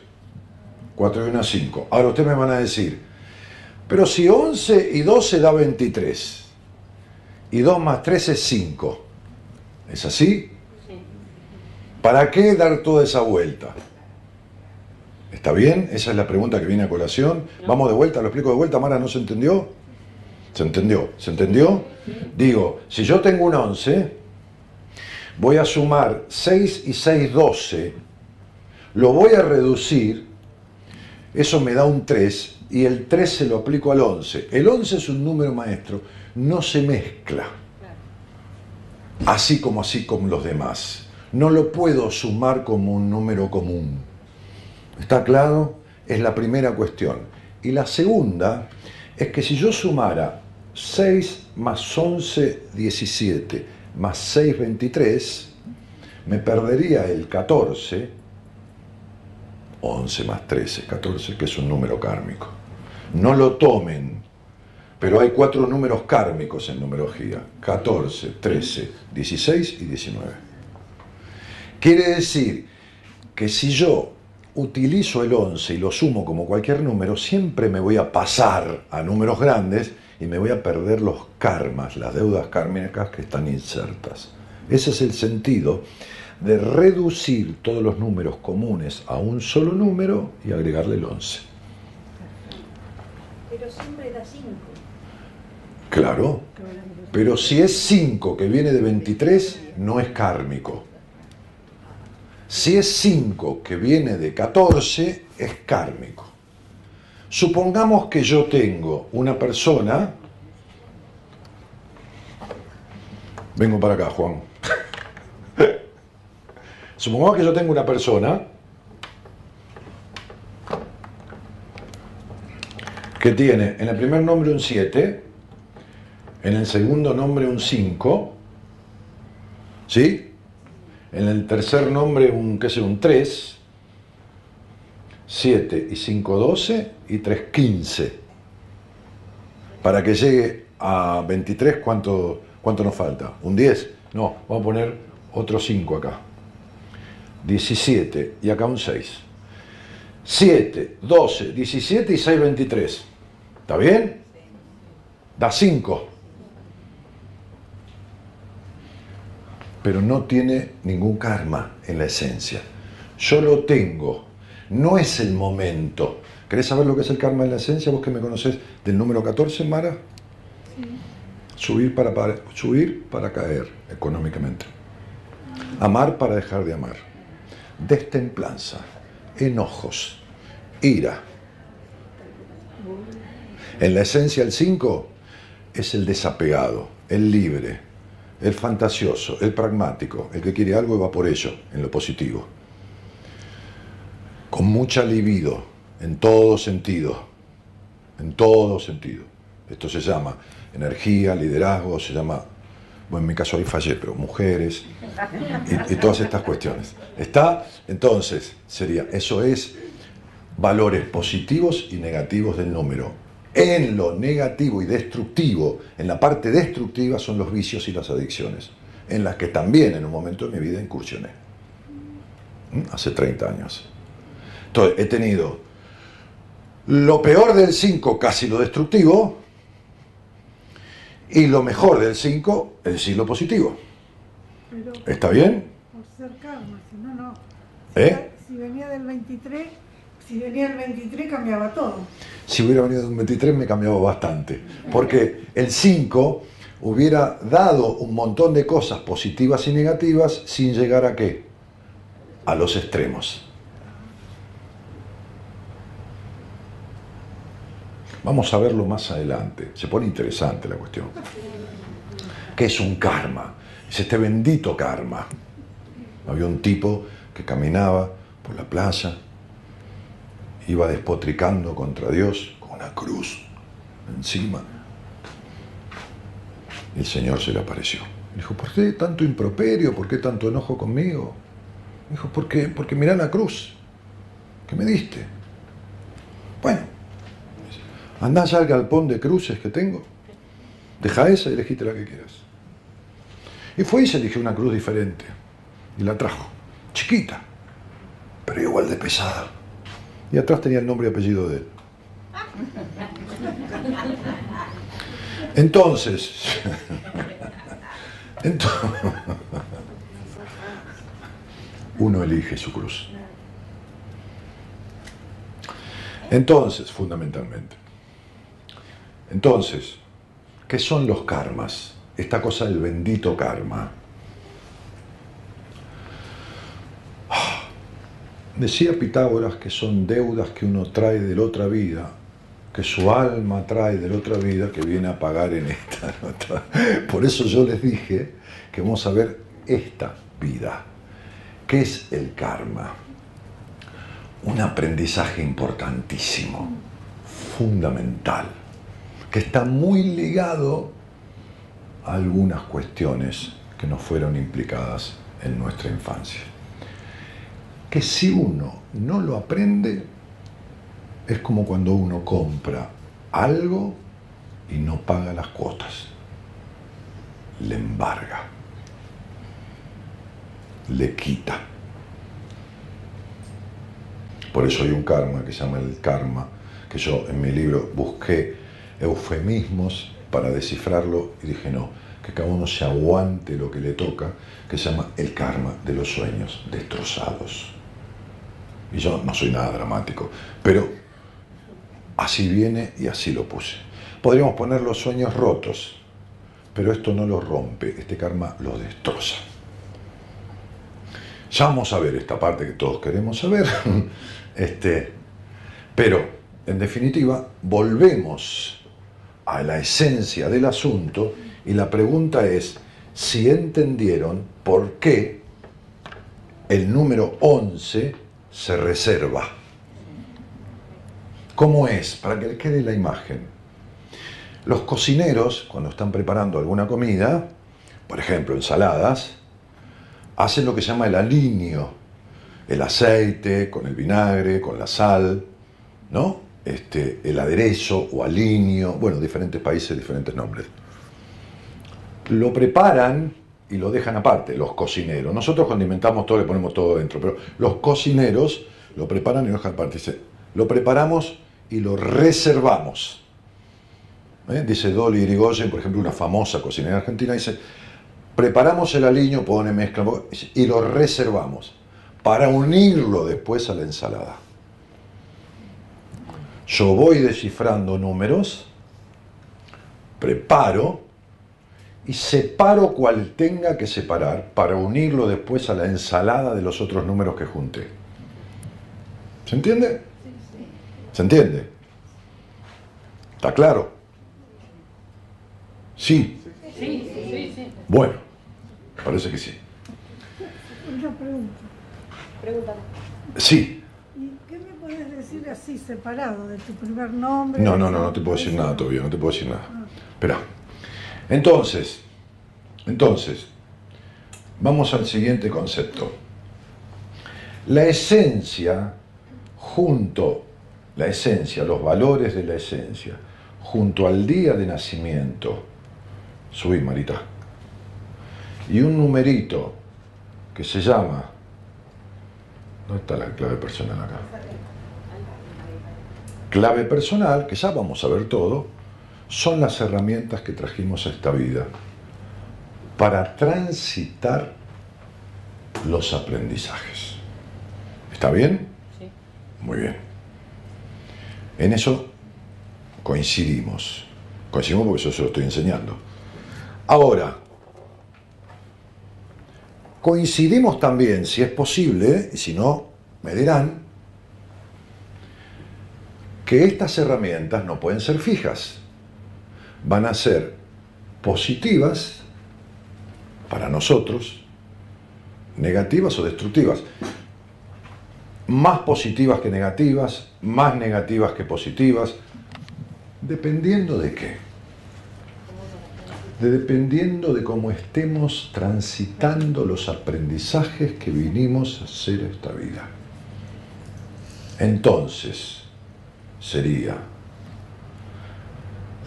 4 y 1, 5. Ahora ustedes me van a decir, pero si 11 y 12 da 23, y 2 más 3 es 5, ¿es así? ¿Para qué dar toda esa vuelta? ¿Está bien? Esa es la pregunta que viene a colación. Vamos de vuelta, lo explico de vuelta. Mara, ¿no se entendió? ¿Se entendió? ¿Se entendió? Digo, si yo tengo un 11, voy a sumar 6 y 6, 12, lo voy a reducir, eso me da un 3, y el 3 se lo aplico al 11. El 11 es un número maestro, no se mezcla, así como así con los demás. No lo puedo sumar como un número común. ¿Está claro? Es la primera cuestión. Y la segunda es que si yo sumara 6 más 11, 17, más 6, 23, me perdería el 14, 11 más 13, 14, que es un número kármico. No lo tomen, pero hay cuatro números kármicos en numerología, 14, 13, 16 y 19. Quiere decir que si yo utilizo el 11 y lo sumo como cualquier número, siempre me voy a pasar a números grandes y me voy a perder los karmas, las deudas kármicas que están insertas. Ese es el sentido de reducir todos los números comunes a un solo número y agregarle el 11. Pero siempre da 5. Claro, pero si es 5 que viene de 23, no es kármico. Si es 5 que viene de 14, es kármico. Supongamos que yo tengo una persona. Vengo para acá, Juan. Supongamos que yo tengo una persona que tiene en el primer nombre un 7, en el segundo nombre un 5, ¿sí? En el tercer nombre un, qué sé, un 3, 7 y 5, 12 y 3, 15. Para que llegue a 23, ¿cuánto, cuánto nos falta? ¿Un 10? No, vamos a poner otro 5 acá. 17 y acá un 6. 7, 12, 17 y 6, 23. ¿Está bien? Da 5. Pero no tiene ningún karma en la esencia. Yo lo tengo. No es el momento. ¿Querés saber lo que es el karma en la esencia? Vos que me conocés del número 14, Mara. Subir para, para- subir para caer económicamente. Amar para dejar de amar. Destemplanza. Enojos. Ira. En la esencia el 5 es el desapegado, el libre, el fantasioso, el pragmático, el que quiere algo y va por ello, en lo positivo. Con mucha libido, en todo sentido, en todo sentido. Esto se llama energía, liderazgo, se llama, bueno, en mi caso ahí fallé, pero mujeres y, todas estas cuestiones. ¿Está? Entonces, sería, eso es valores positivos y negativos del número. En lo negativo y destructivo, en la parte destructiva son los vicios y las adicciones, en las que también en un momento de mi vida incursioné, ¿Mm? hace 30 años. Entonces, he tenido lo peor del 5, casi lo destructivo, y lo mejor del 5, el lo positivo. Pero ¿Está bien? por ser karma, si no, no. ¿Eh? Si venía del 23, si venía del 23 cambiaba todo. Si hubiera venido de un 23 me cambiaba bastante, porque el 5 hubiera dado un montón de cosas positivas y negativas sin llegar a qué? A los extremos. Vamos a verlo más adelante, se pone interesante la cuestión. ¿Qué es un karma? Es este bendito karma. Había un tipo que caminaba por la playa, iba despotricando contra Dios con una cruz encima. Y el Señor se le apareció. Dijo, ¿por qué tanto improperio? ¿Por qué tanto enojo conmigo? Dijo, ¿por qué? Porque mirá la cruz que me diste. Bueno, andá al galpón de cruces que tengo. Deja esa y elegiste la que quieras. Y fue y se eligió una cruz diferente. Y la trajo. Chiquita, pero igual de pesada. Y atrás tenía el nombre y apellido de él. Entonces, entonces uno elige su cruz. Entonces, fundamentalmente. Entonces, ¿qué son los karmas? Esta cosa del bendito karma. Decía Pitágoras que son deudas que uno trae de la otra vida, que su alma trae de la otra vida que viene a pagar en esta. ¿no? Por eso yo les dije que vamos a ver esta vida. ¿Qué es el karma? Un aprendizaje importantísimo, fundamental, que está muy ligado a algunas cuestiones que nos fueron implicadas en nuestra infancia que si uno no lo aprende, es como cuando uno compra algo y no paga las cuotas. Le embarga. Le quita. Por eso hay un karma que se llama el karma, que yo en mi libro busqué eufemismos para descifrarlo y dije no, que cada uno se aguante lo que le toca, que se llama el karma de los sueños destrozados. Y yo no soy nada dramático, pero así viene y así lo puse. Podríamos poner los sueños rotos, pero esto no los rompe, este karma los destroza. Ya vamos a ver esta parte que todos queremos saber. Este, pero, en definitiva, volvemos a la esencia del asunto y la pregunta es si entendieron por qué el número 11 se reserva. ¿Cómo es? Para que le quede la imagen. Los cocineros, cuando están preparando alguna comida, por ejemplo ensaladas, hacen lo que se llama el alineo. El aceite con el vinagre, con la sal, ¿no? Este, el aderezo o alineo, bueno, diferentes países, diferentes nombres. Lo preparan y lo dejan aparte, los cocineros. Nosotros condimentamos todo, le ponemos todo dentro, pero los cocineros lo preparan y lo dejan aparte. Dice, lo preparamos y lo reservamos. ¿Eh? Dice Dolly Irigoyen, por ejemplo, una famosa cocinera argentina, dice, preparamos el aliño, pone mezcla y lo reservamos para unirlo después a la ensalada. Yo voy descifrando números, preparo y separo cual tenga que separar para unirlo después a la ensalada de los otros números que junté. ¿Se entiende? ¿Se entiende? ¿Está claro? Sí. Sí, sí, sí. Bueno, parece que sí. Una pregunta. Pregúntame. Sí. ¿Y qué me puedes decir así, separado, de tu primer nombre? No, no, no, no te puedo decir nada todavía, no te puedo decir nada. Espera. Entonces, entonces, vamos al siguiente concepto. La esencia junto, la esencia, los valores de la esencia, junto al día de nacimiento, subí Marita, y un numerito que se llama, ¿dónde está la clave personal acá? Clave personal, que ya vamos a ver todo, son las herramientas que trajimos a esta vida para transitar los aprendizajes. ¿Está bien? Sí. Muy bien. En eso coincidimos. Coincidimos porque yo se lo estoy enseñando. Ahora, coincidimos también, si es posible, y si no, me dirán, que estas herramientas no pueden ser fijas. Van a ser positivas para nosotros, negativas o destructivas. Más positivas que negativas, más negativas que positivas, dependiendo de qué. De- dependiendo de cómo estemos transitando los aprendizajes que vinimos a hacer esta vida. Entonces, sería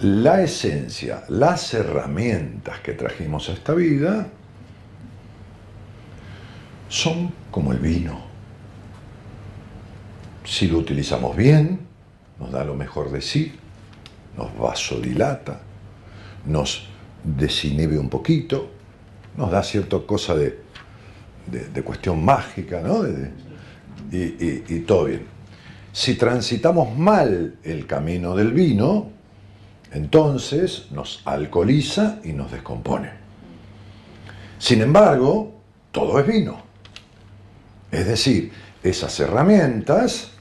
la esencia, las herramientas que trajimos a esta vida son como el vino. Si lo utilizamos bien, nos da lo mejor de sí, nos vasodilata, nos desinhibe un poquito, nos da cierta cosa de, de- cuestión mágica, ¿no? Y todo bien. Si transitamos mal el camino del vino, entonces nos alcoholiza y nos descompone. Sin embargo, todo es vino. Es decir, esas herramientas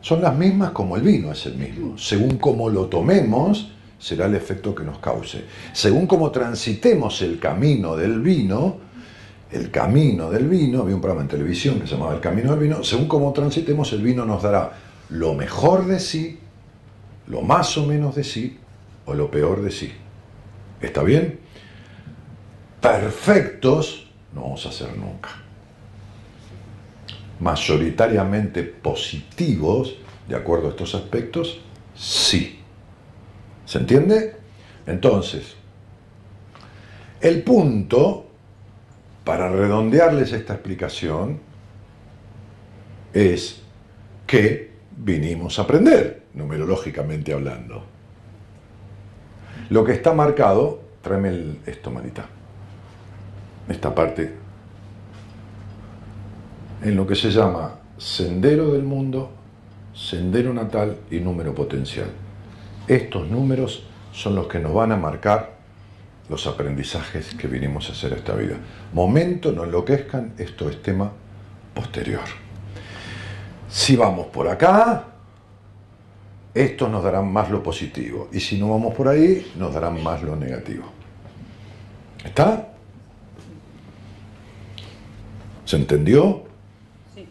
son las mismas como el vino es el mismo. Según cómo lo tomemos, será el efecto que nos cause. Según cómo transitemos el camino del vino, el camino del vino, había un programa en televisión que se llamaba El Camino del Vino, según cómo transitemos el vino nos dará lo mejor de sí, lo más o menos de sí o lo peor de sí. ¿Está bien? Perfectos no vamos a ser nunca. Mayoritariamente positivos, de acuerdo a estos aspectos, sí. ¿Se entiende? Entonces, el punto, para redondearles esta explicación, es que vinimos a aprender, numerológicamente hablando. Lo que está marcado, tráeme esto, manita, esta parte, en lo que se llama sendero del mundo, sendero natal y número potencial. Estos números son los que nos van a marcar los aprendizajes que vinimos a hacer esta vida. Momento, no enloquezcan, esto es tema posterior. Si vamos por acá, estos nos darán más lo positivo. Y si no vamos por ahí, nos darán más lo negativo. ¿Está? ¿Se entendió? Sí.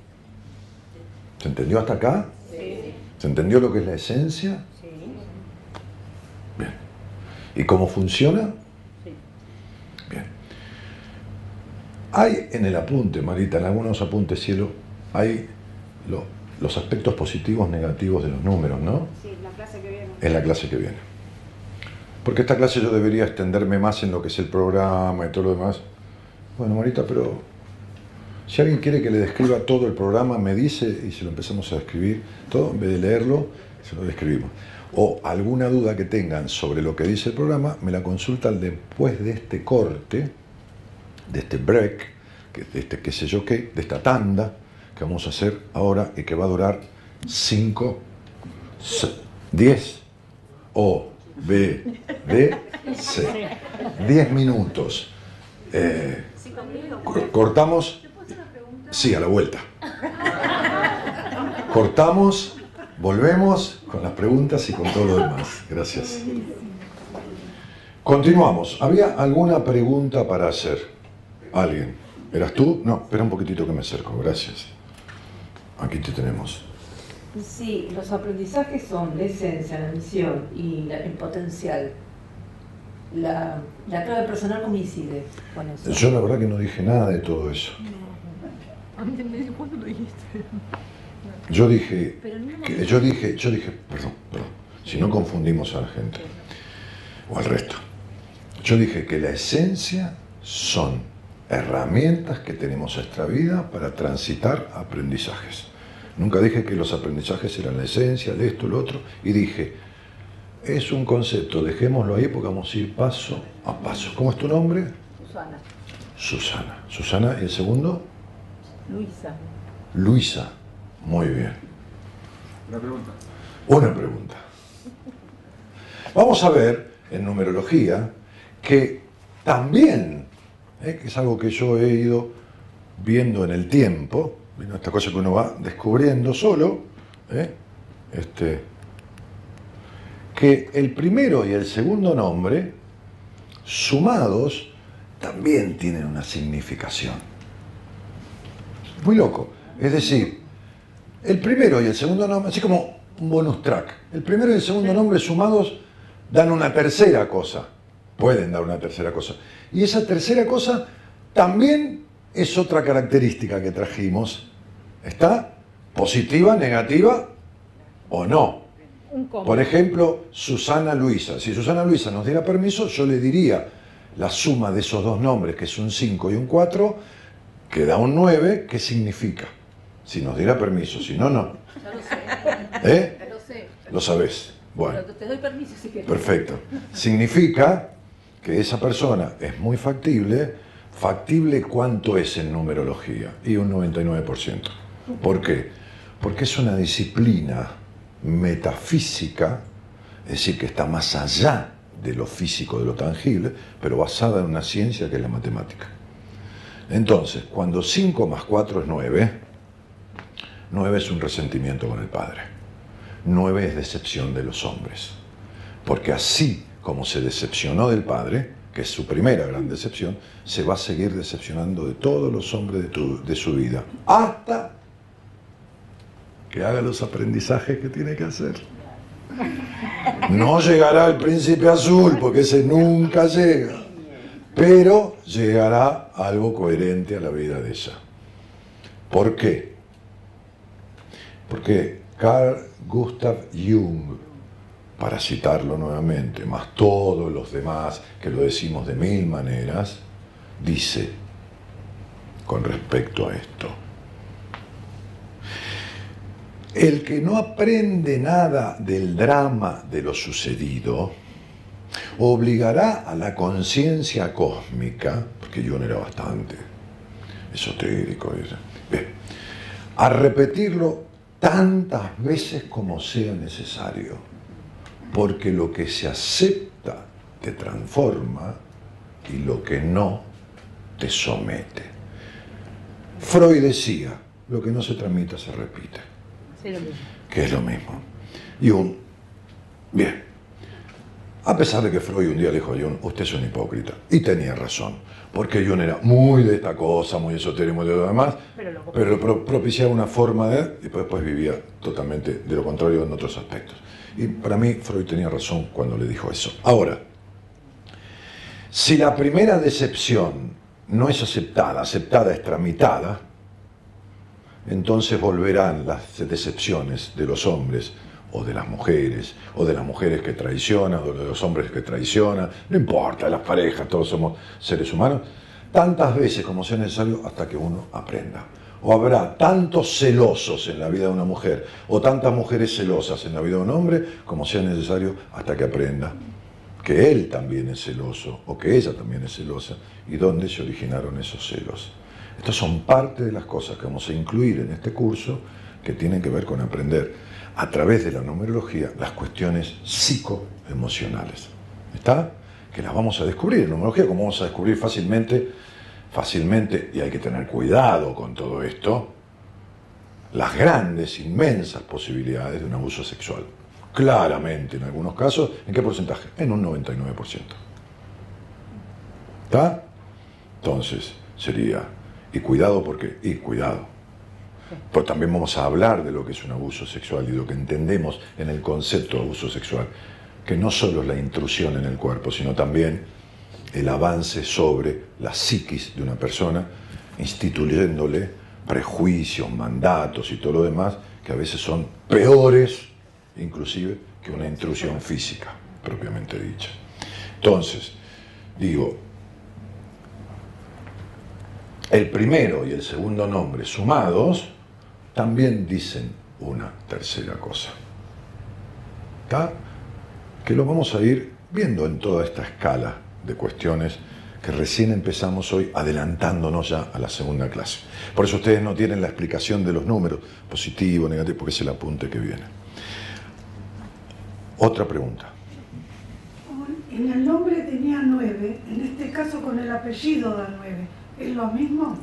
¿Se entendió hasta acá? ¿Se entendió lo que es la esencia? Sí. Bien. ¿Y cómo funciona? Sí. Bien. Hay en el apunte, Marita, en algunos apuntes, cielo, hay lo- los aspectos positivos, negativos de los números, ¿no? Sí, la clase que viene. En la clase que viene. Porque esta clase yo debería extenderme más en lo que es el programa y todo lo demás. Bueno, Marita, pero si alguien quiere que le describa todo el programa, me dice y se lo empezamos a escribir todo, en vez de leerlo, se lo describimos. O alguna duda que tengan sobre lo que dice el programa, me la consultan después de este corte, de este break, de este qué sé yo qué, de esta tanda que vamos a hacer ahora y que va a durar 5, 10 O, B, D, C. 10 minutos. Eh, cor- cortamos. Sí, a la vuelta. Cortamos, volvemos con las preguntas y con todo lo demás. Gracias. Continuamos. ¿Había alguna pregunta para hacer? ¿Alguien? ¿Eras tú? No, espera un poquitito que me acerco. Gracias. Aquí te tenemos. Sí, los aprendizajes son la esencia, la misión y la- el potencial. La, la clave personal coincide con eso. Yo la verdad que no dije nada de todo eso. A mí me dijo cuando lo dijiste. Yo dije, no que- yo dije, yo dije, perdón, perdón, si no confundimos a la gente o al resto. Yo dije que la esencia son herramientas que tenemos en nuestra vida para transitar aprendizajes. Nunca dije que los aprendizajes eran la esencia, de esto, lo otro, y dije, es un concepto, dejémoslo ahí porque vamos a ir paso a paso. ¿Cómo es tu nombre? Susana, Susana. Susana, ¿y el segundo? Luisa, Luisa. Muy bien. Una pregunta. Una pregunta. Vamos a ver en numerología que también, eh, que es algo que yo he ido viendo en el tiempo, ¿no? esta cosa que uno va descubriendo solo, eh, este, que el primero y el segundo nombre, sumados, también tienen una significación. Muy loco. Es decir, el primero y el segundo nombre, así como un bonus track. El primero y el segundo nombre sumados dan una tercera cosa. Pueden dar una tercera cosa. Y esa tercera cosa también es otra característica que trajimos. ¿Está? Positiva, negativa o no. Por ejemplo, Susana Luisa. Si Susana Luisa nos diera permiso, yo le diría la suma de esos dos nombres, que es un 5 y un 4, que da un 9, ¿qué significa? Si nos diera permiso, si no, no. ya lo sé, ¿Eh? ya lo sé. Lo sabés. Bueno, Pero te doy permiso si quieres. perfecto. Significa que esa persona es muy factible. ¿Factible cuánto es en numerología? Y un 99%. ¿Por qué? Porque es una disciplina metafísica, es decir, que está más allá de lo físico, de lo tangible, pero basada en una ciencia que es la matemática. Entonces, cuando 5 más 4 es 9, 9 es un resentimiento con el Padre. 9 es decepción de los hombres. Porque así como se decepcionó del Padre, que es su primera gran decepción, se va a seguir decepcionando de todos los hombres de, su vida. Hasta que haga los aprendizajes que tiene que hacer. No llegará el príncipe azul, porque ese nunca llega. Pero llegará algo coherente a la vida de ella. ¿Por qué? Porque Carl Gustav Jung, para citarlo nuevamente, más todos los demás que lo decimos de mil maneras, dice con respecto a esto, el que no aprende nada del drama de lo sucedido, obligará a la conciencia cósmica, porque Jung era bastante esotérico, a repetirlo tantas veces como sea necesario, porque lo que se acepta te transforma y lo que no te somete. Freud decía, lo que no se transmite se repite, Sí, lo mismo. que es lo mismo. Jung, bien, a pesar de que Freud un día le dijo a Jung, usted es un hipócrita, y tenía razón, porque Jung era muy de esta cosa, muy esotérico y de lo demás, Pero lo pero pro- propiciaba una forma de, y después vivía totalmente de lo contrario en otros aspectos. Y para mí Freud tenía razón cuando le dijo eso. Ahora, si la primera decepción no es aceptada, aceptada es tramitada, entonces volverán las decepciones de los hombres o de las mujeres, o de las mujeres que traicionan, o de los hombres que traicionan, no importa, las parejas, todos somos seres humanos, tantas veces como sea necesario hasta que uno aprenda. O habrá tantos celosos en la vida de una mujer, o tantas mujeres celosas en la vida de un hombre, como sea necesario hasta que aprenda que él también es celoso, o que ella también es celosa, y dónde se originaron esos celos. Estas son parte de las cosas que vamos a incluir en este curso que tienen que ver con aprender a través de la numerología las cuestiones psicoemocionales. ¿Está? Que las vamos a descubrir en numerología, como vamos a descubrir fácilmente, fácilmente, y hay que tener cuidado con todo esto, las grandes, inmensas posibilidades de un abuso sexual. Claramente, en algunos casos, ¿en qué porcentaje? En un 99%. ¿Está? Entonces, sería, y cuidado porque, y cuidado. Pues también vamos a hablar de lo que es un abuso sexual y lo que entendemos en el concepto de abuso sexual, que no solo es la intrusión en el cuerpo, sino también el avance sobre la psiquis de una persona, instituyéndole prejuicios, mandatos y todo lo demás, que a veces son peores, inclusive, que una intrusión física, propiamente dicha. Entonces, digo, el primero y el segundo nombre sumados también dicen una tercera cosa. ¿Está? Que lo vamos a ir viendo en toda esta escala de cuestiones que recién empezamos hoy adelantándonos ya a la segunda clase. Por eso ustedes no tienen la explicación de los números, positivo, negativo, porque es el apunte que viene. Otra pregunta. En el nombre tenía nueve, en este caso con el apellido da nueve. ¿Es lo mismo?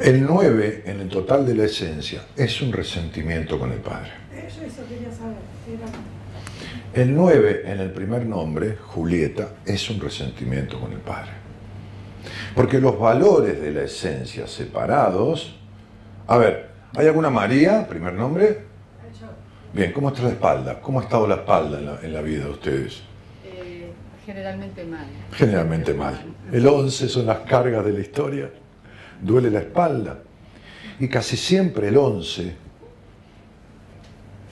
El 9 en el total de la esencia es un resentimiento con el Padre. Eso, eso quería saber. Era- El 9 en el primer nombre, Julieta, es un resentimiento con el Padre. Porque los valores de la esencia separados... A ver, ¿hay alguna María, primer nombre? Bien, ¿cómo está la espalda? ¿Cómo ha estado la espalda en la, en la vida de ustedes? Generalmente mal. Generalmente mal. El 11 son las cargas de la historia. Duele la espalda. Y casi siempre el 11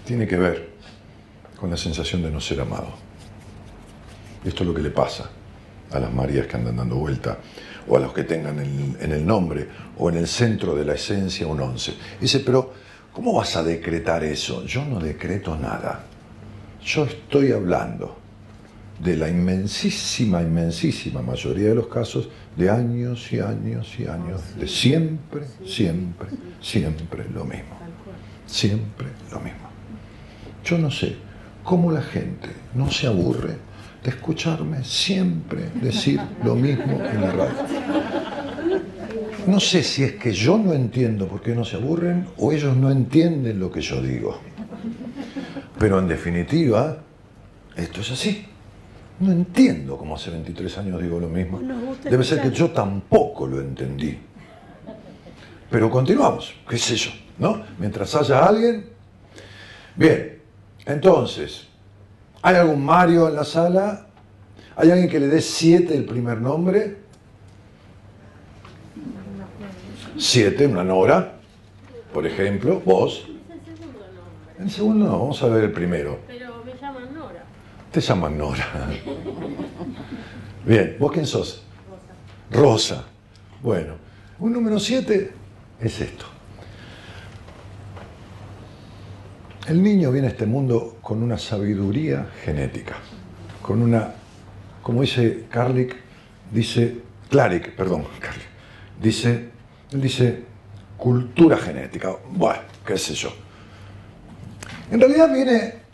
tiene que ver con la sensación de no ser amado. Esto es lo que le pasa a las Marías que andan dando vuelta, o a los que tengan en, en el nombre o en el centro de la esencia un 11. Dice, pero ¿cómo vas a decretar eso? Yo no decreto nada. Yo estoy hablando de la inmensísima, inmensísima mayoría de los casos de años y años y años, de siempre, siempre, siempre lo mismo. Siempre lo mismo. Yo no sé cómo la gente no se aburre de escucharme siempre decir lo mismo en la radio. No sé si es que yo no entiendo por qué no se aburren o ellos no entienden lo que yo digo. Pero en definitiva, esto es así. No entiendo cómo hace 23 años digo lo mismo. Debe ser que yo tampoco lo entendí. Pero continuamos, qué sé yo, ¿no? Mientras haya alguien. Bien, entonces, ¿hay algún Mario en la sala? ¿Hay alguien que le dé 7 el primer nombre? 7, una Nora, por ejemplo, vos. El segundo no, vamos a ver el primero. Pero me llaman Nora. Te llaman Nora. Bien, ¿vos quién sos? Rosa. Bueno, un número 7 es esto. El niño viene a este mundo con una sabiduría genética, con una, como dice Karlik, dice, Klarik, perdón, Karlik, dice, él dice cultura genética, bueno, qué sé yo. En realidad viene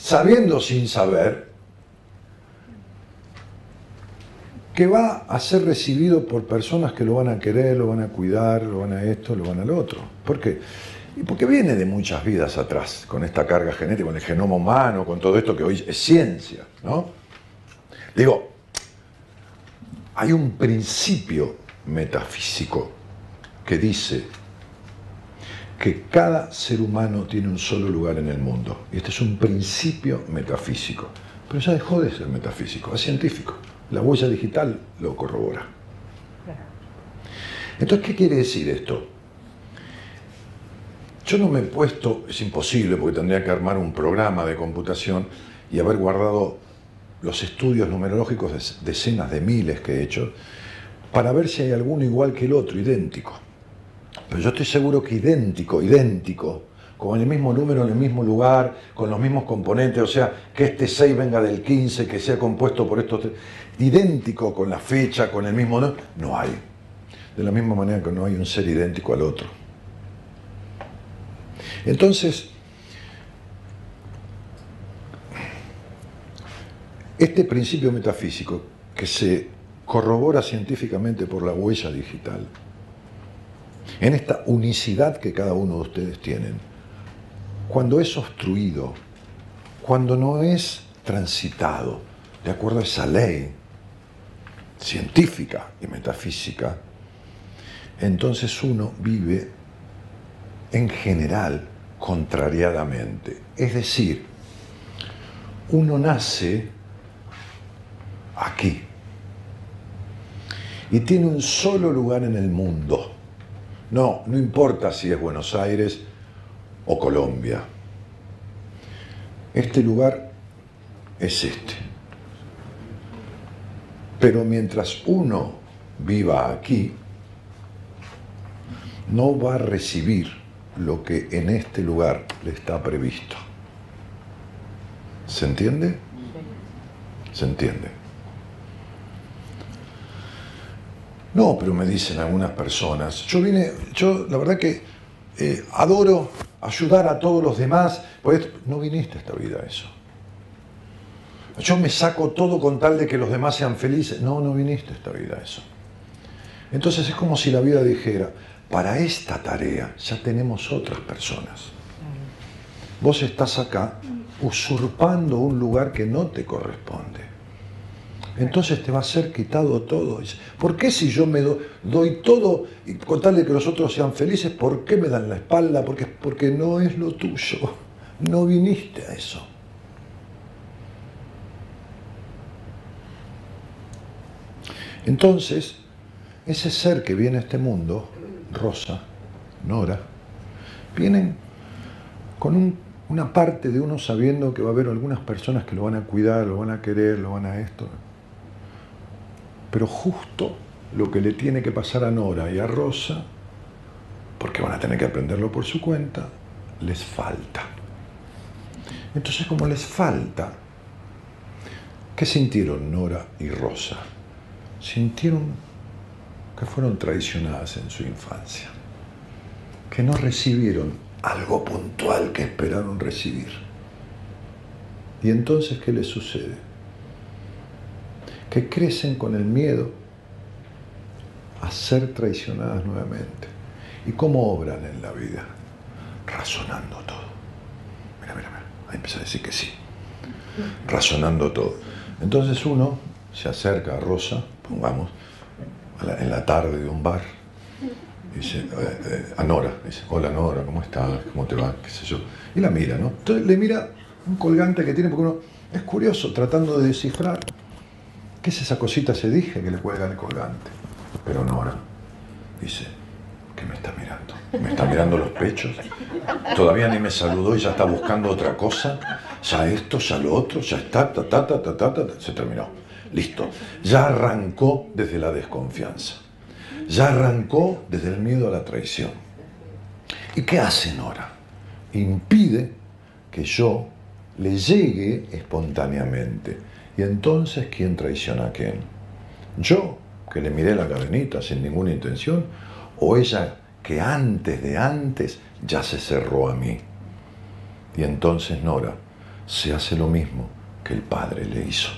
sabiendo sin saber que va a ser recibido por personas que lo van a querer, lo van a cuidar, lo van a esto, lo van al otro. ¿Por qué? Y porque viene de muchas vidas atrás, con esta carga genética, con el genoma humano, con todo esto que hoy es ciencia, ¿no? Digo, hay un principio metafísico que dice que cada ser humano tiene un solo lugar en el mundo. Y este es un principio metafísico. Pero ya dejó de ser metafísico, es científico. La huella digital lo corrobora. Entonces, ¿qué quiere decir esto? Yo no me he puesto, es imposible porque tendría que armar un programa de computación y haber guardado los estudios numerológicos de decenas de miles que he hecho para ver si hay alguno igual que el otro, idéntico. Pero yo estoy seguro que idéntico, idéntico, con el mismo número en el mismo lugar, con los mismos componentes, o sea, que este 6 venga del 15, que sea compuesto por estos tres, idéntico con la fecha, con el mismo, no, no hay. De la misma manera que no hay un ser idéntico al otro. Entonces, este principio metafísico que se corrobora científicamente por la huella digital, en esta unicidad que cada uno de ustedes tienen, cuando es obstruido, cuando no es transitado de acuerdo a esa ley científica y metafísica, entonces uno vive en general contrariadamente. Es decir, uno nace aquí y tiene un solo lugar en el mundo. No, no importa si es Buenos Aires o Colombia. Este lugar es este. Pero mientras uno viva aquí, no va a recibir lo que en este lugar le está previsto. ¿Se entiende? ¿Se entiende? No, pero me dicen algunas personas, yo vine, yo la verdad que eh, adoro ayudar a todos los demás, pues no viniste a esta vida a eso. Yo me saco todo con tal de que los demás sean felices. No, no viniste a esta vida a eso. Entonces es como si la vida dijera, para esta tarea ya tenemos otras personas. Vos estás acá usurpando un lugar que no te corresponde. Entonces te va a ser quitado todo. ¿Por qué si yo me doy todo y con tal de que los otros sean felices, por qué me dan la espalda? Porque, porque no es lo tuyo. No viniste a eso. Entonces, ese ser que viene a este mundo Rosa, Nora, vienen con una parte de uno sabiendo que va a haber algunas personas que lo van a cuidar, lo van a querer, lo van a esto. Pero justo lo que le tiene que pasar a Nora y a Rosa, porque van a tener que aprenderlo por su cuenta, les falta. Entonces, como les falta, ¿qué sintieron Nora y Rosa? Sintieron que fueron traicionadas en su infancia, que no recibieron algo puntual que esperaron recibir. Y entonces, ¿qué les sucede? Que crecen con el miedo a ser traicionadas nuevamente. ¿Y cómo obran en la vida? Razonando todo. Mira, mira, mira. Ahí empieza a decir que sí. Razonando todo. Entonces uno se acerca a Rosa, pongamos, en la tarde de un bar. Dice, eh, eh, a Nora, dice, hola Nora, ¿cómo estás? ¿Cómo te va? ¿Qué sé yo? Y la mira, ¿no? Entonces le mira un colgante que tiene, porque uno es curioso, tratando de descifrar qué es esa cosita se dije que le cuelga el colgante. Pero Nora dice, ¿qué me está mirando? ¿Me está mirando los pechos? Todavía ni me saludó y ya está buscando otra cosa. Ya esto, ya lo otro, ya está, ta, ta, ta, ta, ta, ta. se terminó. Listo. Ya arrancó desde la desconfianza. Ya arrancó desde el miedo a la traición. ¿Y qué hace Nora? Impide que yo le llegue espontáneamente. Y entonces, ¿quién traiciona a quién? ¿Yo, que le miré la cadenita sin ninguna intención? ¿O ella, que antes de antes ya se cerró a mí? Y entonces Nora se hace lo mismo que el padre le hizo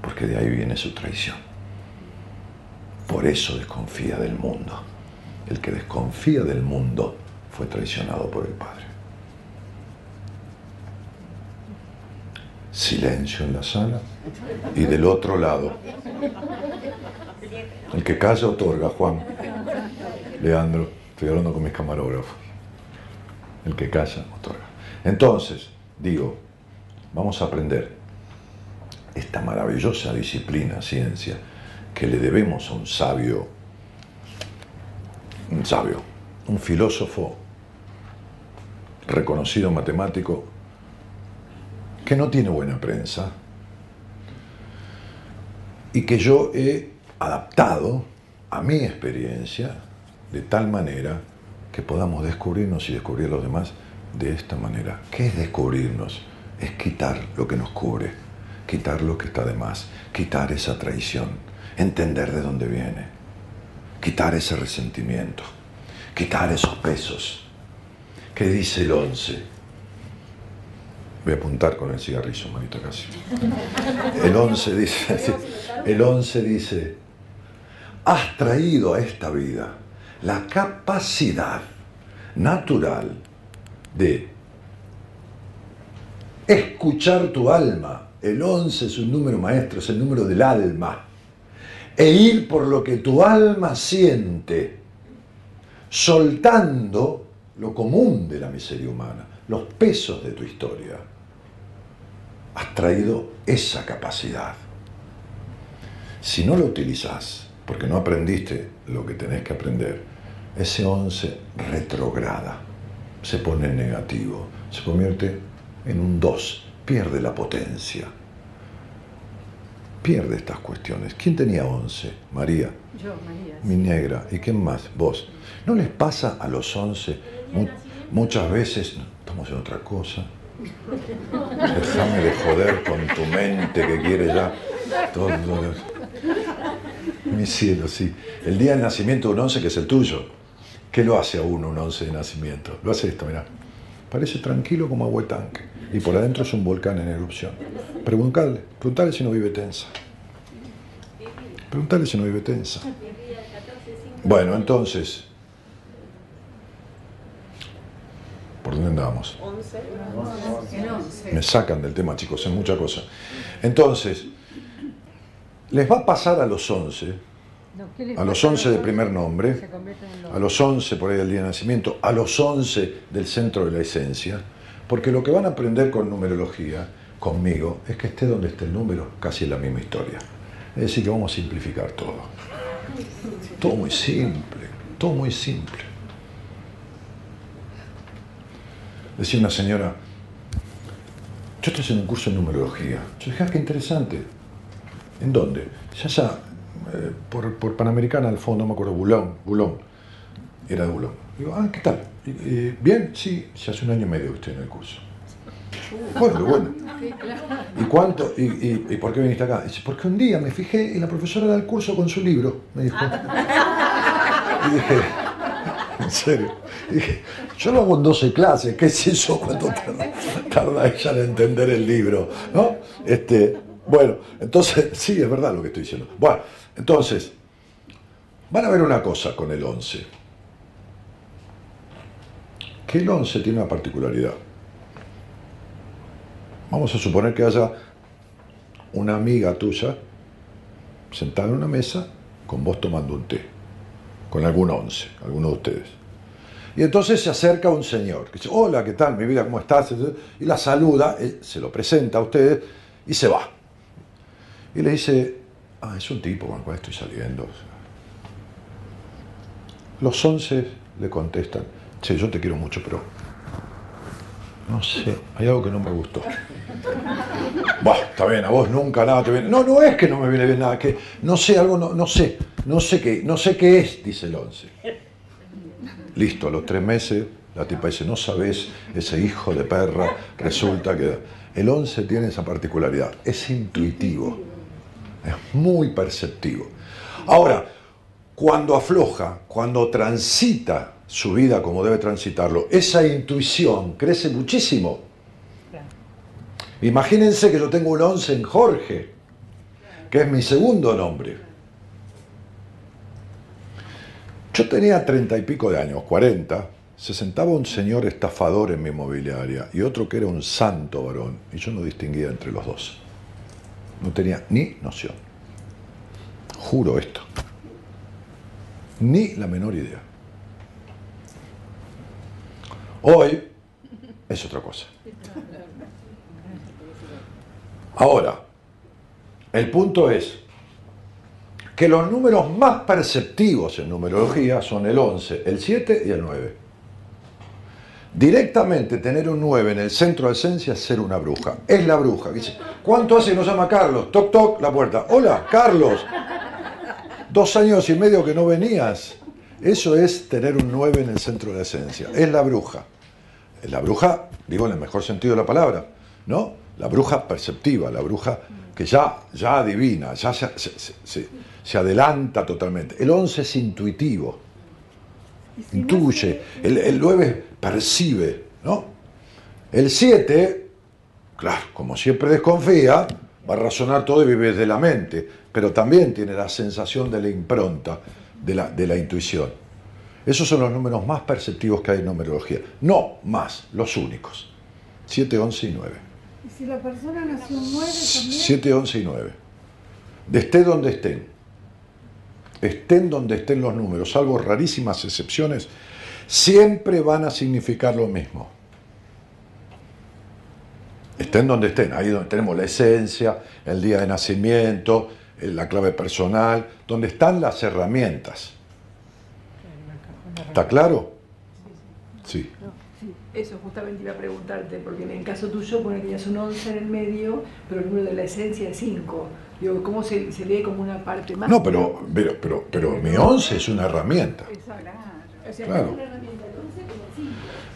porque de ahí viene su traición. Por eso desconfía del mundo. El que desconfía del mundo fue traicionado por el Padre. Silencio en la sala y del otro lado. El que calla otorga, Juan. Leandro, estoy hablando con mis camarógrafos. El que calla otorga. Entonces, digo, vamos a aprender esta maravillosa disciplina, ciencia, que le debemos a un sabio un sabio, un filósofo reconocido matemático que no tiene buena prensa y que yo he adaptado a mi experiencia de tal manera que podamos descubrirnos y descubrir a los demás de esta manera. ¿Qué es descubrirnos? Es quitar lo que nos cubre, quitar lo que está de más, quitar esa traición, entender de dónde viene, quitar ese resentimiento, quitar esos pesos. ¿Qué dice el 11? Voy a apuntar con el cigarrillo, manito casi. El 11 dice, el 11 dice, has traído a esta vida la capacidad natural de escuchar tu alma. El 11 es un número maestro, es el número del alma. E ir por lo que tu alma siente, soltando lo común de la miseria humana, los pesos de tu historia. Has traído esa capacidad. Si no lo utilizas, porque no aprendiste lo que tenés que aprender, ese 11 retrograda, se pone en negativo, se convierte en un 2, pierde la potencia, pierde estas cuestiones. ¿Quién tenía 11? María. Yo, María. Mi negra. ¿Y quién más? Vos. ¿No les pasa a los 11 mu- muchas veces, estamos en otra cosa? Déjame de joder con tu mente que quiere ya todo. Mi cielo, sí. El día del nacimiento de un 11 que es el tuyo. ¿Qué lo hace a uno un 11 de nacimiento? Lo hace esto, mirá. Parece tranquilo como agua de tanque. Y por adentro es un volcán en erupción. Preguntale, preguntale si no vive tensa. Preguntale si no vive tensa. Bueno, entonces. ¿Por dónde andábamos? 11. El 11. Me sacan del tema, chicos, es mucha cosa. Entonces, les va a pasar a los 11, No, ¿qué les a los pasa 11 de primer nombre, a los 11 por ahí del día de nacimiento, a los 11 del centro de la esencia, porque lo que van a aprender con numerología, conmigo, es que esté donde esté el número, casi es la misma historia. Es decir, que vamos a simplificar todo. Todo muy simple, todo muy simple. Decía una señora, yo estoy haciendo un curso de numerología. Yo dije, ah, qué interesante. ¿En dónde? Ya allá, eh, por, por Panamericana, al fondo, no me acuerdo, Bulón, Bulón. Era de Bulón. Digo, ah, ¿qué tal? Bien, sí, ya hace un año y medio que estoy en el curso. Bueno, bueno. ¿Y cuánto? ¿Y, y, y por qué viniste acá? Dice, porque un día me fijé y la profesora del curso con su libro, me dijo. Y dije, ¿en serio? Y dije, yo lo hago en 12 clases, ¿qué es eso? ¿Cuánto tarda, tarda ella en entender el libro? ¿No? Este, bueno, entonces, sí, es verdad lo que estoy diciendo. Bueno, entonces, van a ver una cosa con el 11. Que el 11 tiene una particularidad. Vamos a suponer que haya una amiga tuya sentada en una mesa con vos tomando un té, con algún once, alguno de ustedes. Y entonces se acerca un señor que dice, hola, ¿qué tal? Mi vida, ¿cómo estás? Y la saluda, se lo presenta a ustedes y se va. Y le dice, ah, es un tipo con el cual estoy saliendo. Los once le contestan, che, yo te quiero mucho, pero no sé, hay algo que no me gustó. Bah, está bien, a vos nunca nada te viene. No, no es que no me viene bien nada, que no sé, algo no, no sé, no sé qué, no sé qué es, dice el once. Listo, a los tres meses la tipa dice, no sabes, ese hijo de perra, resulta que el once tiene esa particularidad, es intuitivo, es muy perceptivo. Ahora, cuando afloja, cuando transita su vida como debe transitarlo, esa intuición crece muchísimo. Imagínense que yo tengo un 11 en Jorge, que es mi segundo nombre. Yo tenía treinta y pico de años, 40, se sentaba un señor estafador en mi inmobiliaria y otro que era un santo varón, y yo no distinguía entre los dos. No tenía ni noción. Juro esto. Ni la menor idea. Hoy es otra cosa. Ahora, el punto es que los números más perceptivos en numerología son el 11, el 7 y el 9. Directamente tener un 9 en el centro de esencia es ser una bruja. Es la bruja. Dice, ¿cuánto hace que nos llama Carlos? Toc, toc, la puerta. Hola, Carlos. Dos años y medio que no venías. Eso es tener un 9 en el centro de la esencia. Es la bruja. La bruja, digo en el mejor sentido de la palabra, ¿no? La bruja perceptiva, la bruja que ya, ya adivina, ya se, se- se- se- se adelanta totalmente. El 11 es intuitivo, intuye. El, el 9 percibe, ¿no? El 7, claro, como siempre desconfía, va a razonar todo y vive de la mente, pero también tiene la sensación de la impronta, de la, de la intuición. Esos son los números más perceptivos que hay en numerología. No más, los únicos. 7, 11 y 9. Y si la persona nació 9 también, 7, 11 y 9. De esté donde estén. Estén donde estén los números, salvo rarísimas excepciones, siempre van a significar lo mismo. Estén donde estén, ahí donde tenemos la esencia, el día de nacimiento, la clave personal, donde están las herramientas. ¿Está claro? Sí. Eso justamente iba a preguntarte, porque en el caso tuyo pone que tenías un 11 en el medio, pero el número de la esencia es 5. Digo, ¿cómo se, se lee como una parte más? No, pero, pero, pero, pero mi 11 es una herramienta. Exacto. O sea, Claro. es una herramienta el 11 como el 5.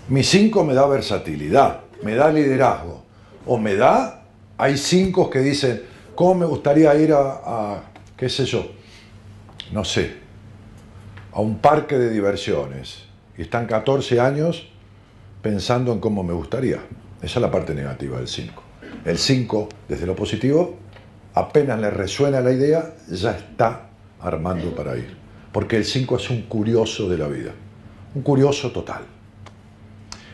Mi 5 me da versatilidad, me da liderazgo. O me da, hay 5 que dicen, ¿cómo me gustaría ir a, qué sé yo, no sé, a un parque de diversiones? Y están 14 años pensando en cómo me gustaría. Esa es la parte negativa del 5. El 5, desde lo positivo, apenas le resuena la idea, ya está armando para ir. Porque el 5 es un curioso de la vida, un curioso total.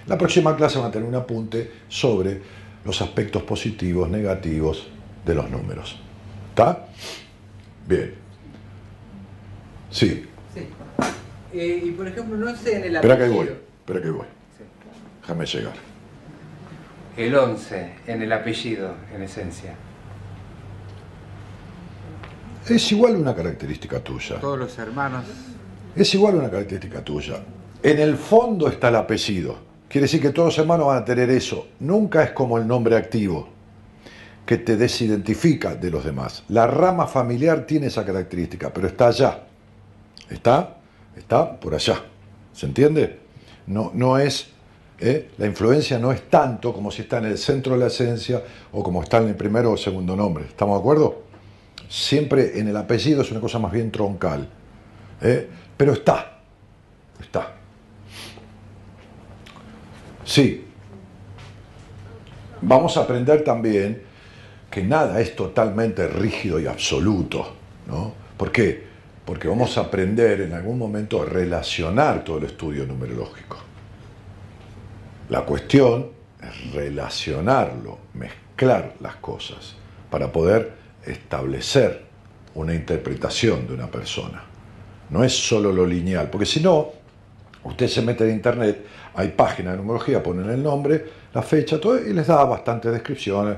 La próxima clase va a tener un apunte sobre los aspectos positivos, negativos de los números. ¿Está? Bien. Sí, Sí. Eh, y por ejemplo, no sé en el espera que ahí apellido. voy, espera que ahí voy. Sí. Déjame llegar. El 11 en el apellido, en esencia. Es igual una característica tuya. Todos los hermanos. Es igual una característica tuya. En el fondo está el apellido. Quiere decir que todos los hermanos van a tener eso. Nunca es como el nombre activo, que te desidentifica de los demás. La rama familiar tiene esa característica, pero está allá. Está, está por allá. ¿Se entiende? No, no es, ¿eh? la influencia no es tanto como si está en el centro de la esencia o como está en el primero o segundo nombre. ¿Estamos de acuerdo? Siempre en el apellido es una cosa más bien troncal. ¿eh? Pero está, está. Sí. Vamos a aprender también nada es totalmente rígido y absoluto, ¿no? ¿Por qué? Porque vamos a aprender en algún momento a relacionar todo el estudio numerológico. La cuestión es relacionarlo, mezclar las cosas para poder establecer una interpretación de una persona. No es solo lo lineal, porque si no, usted se mete en internet, hay páginas de numerología, ponen el nombre, la fecha, todo, y les da bastantes descripciones,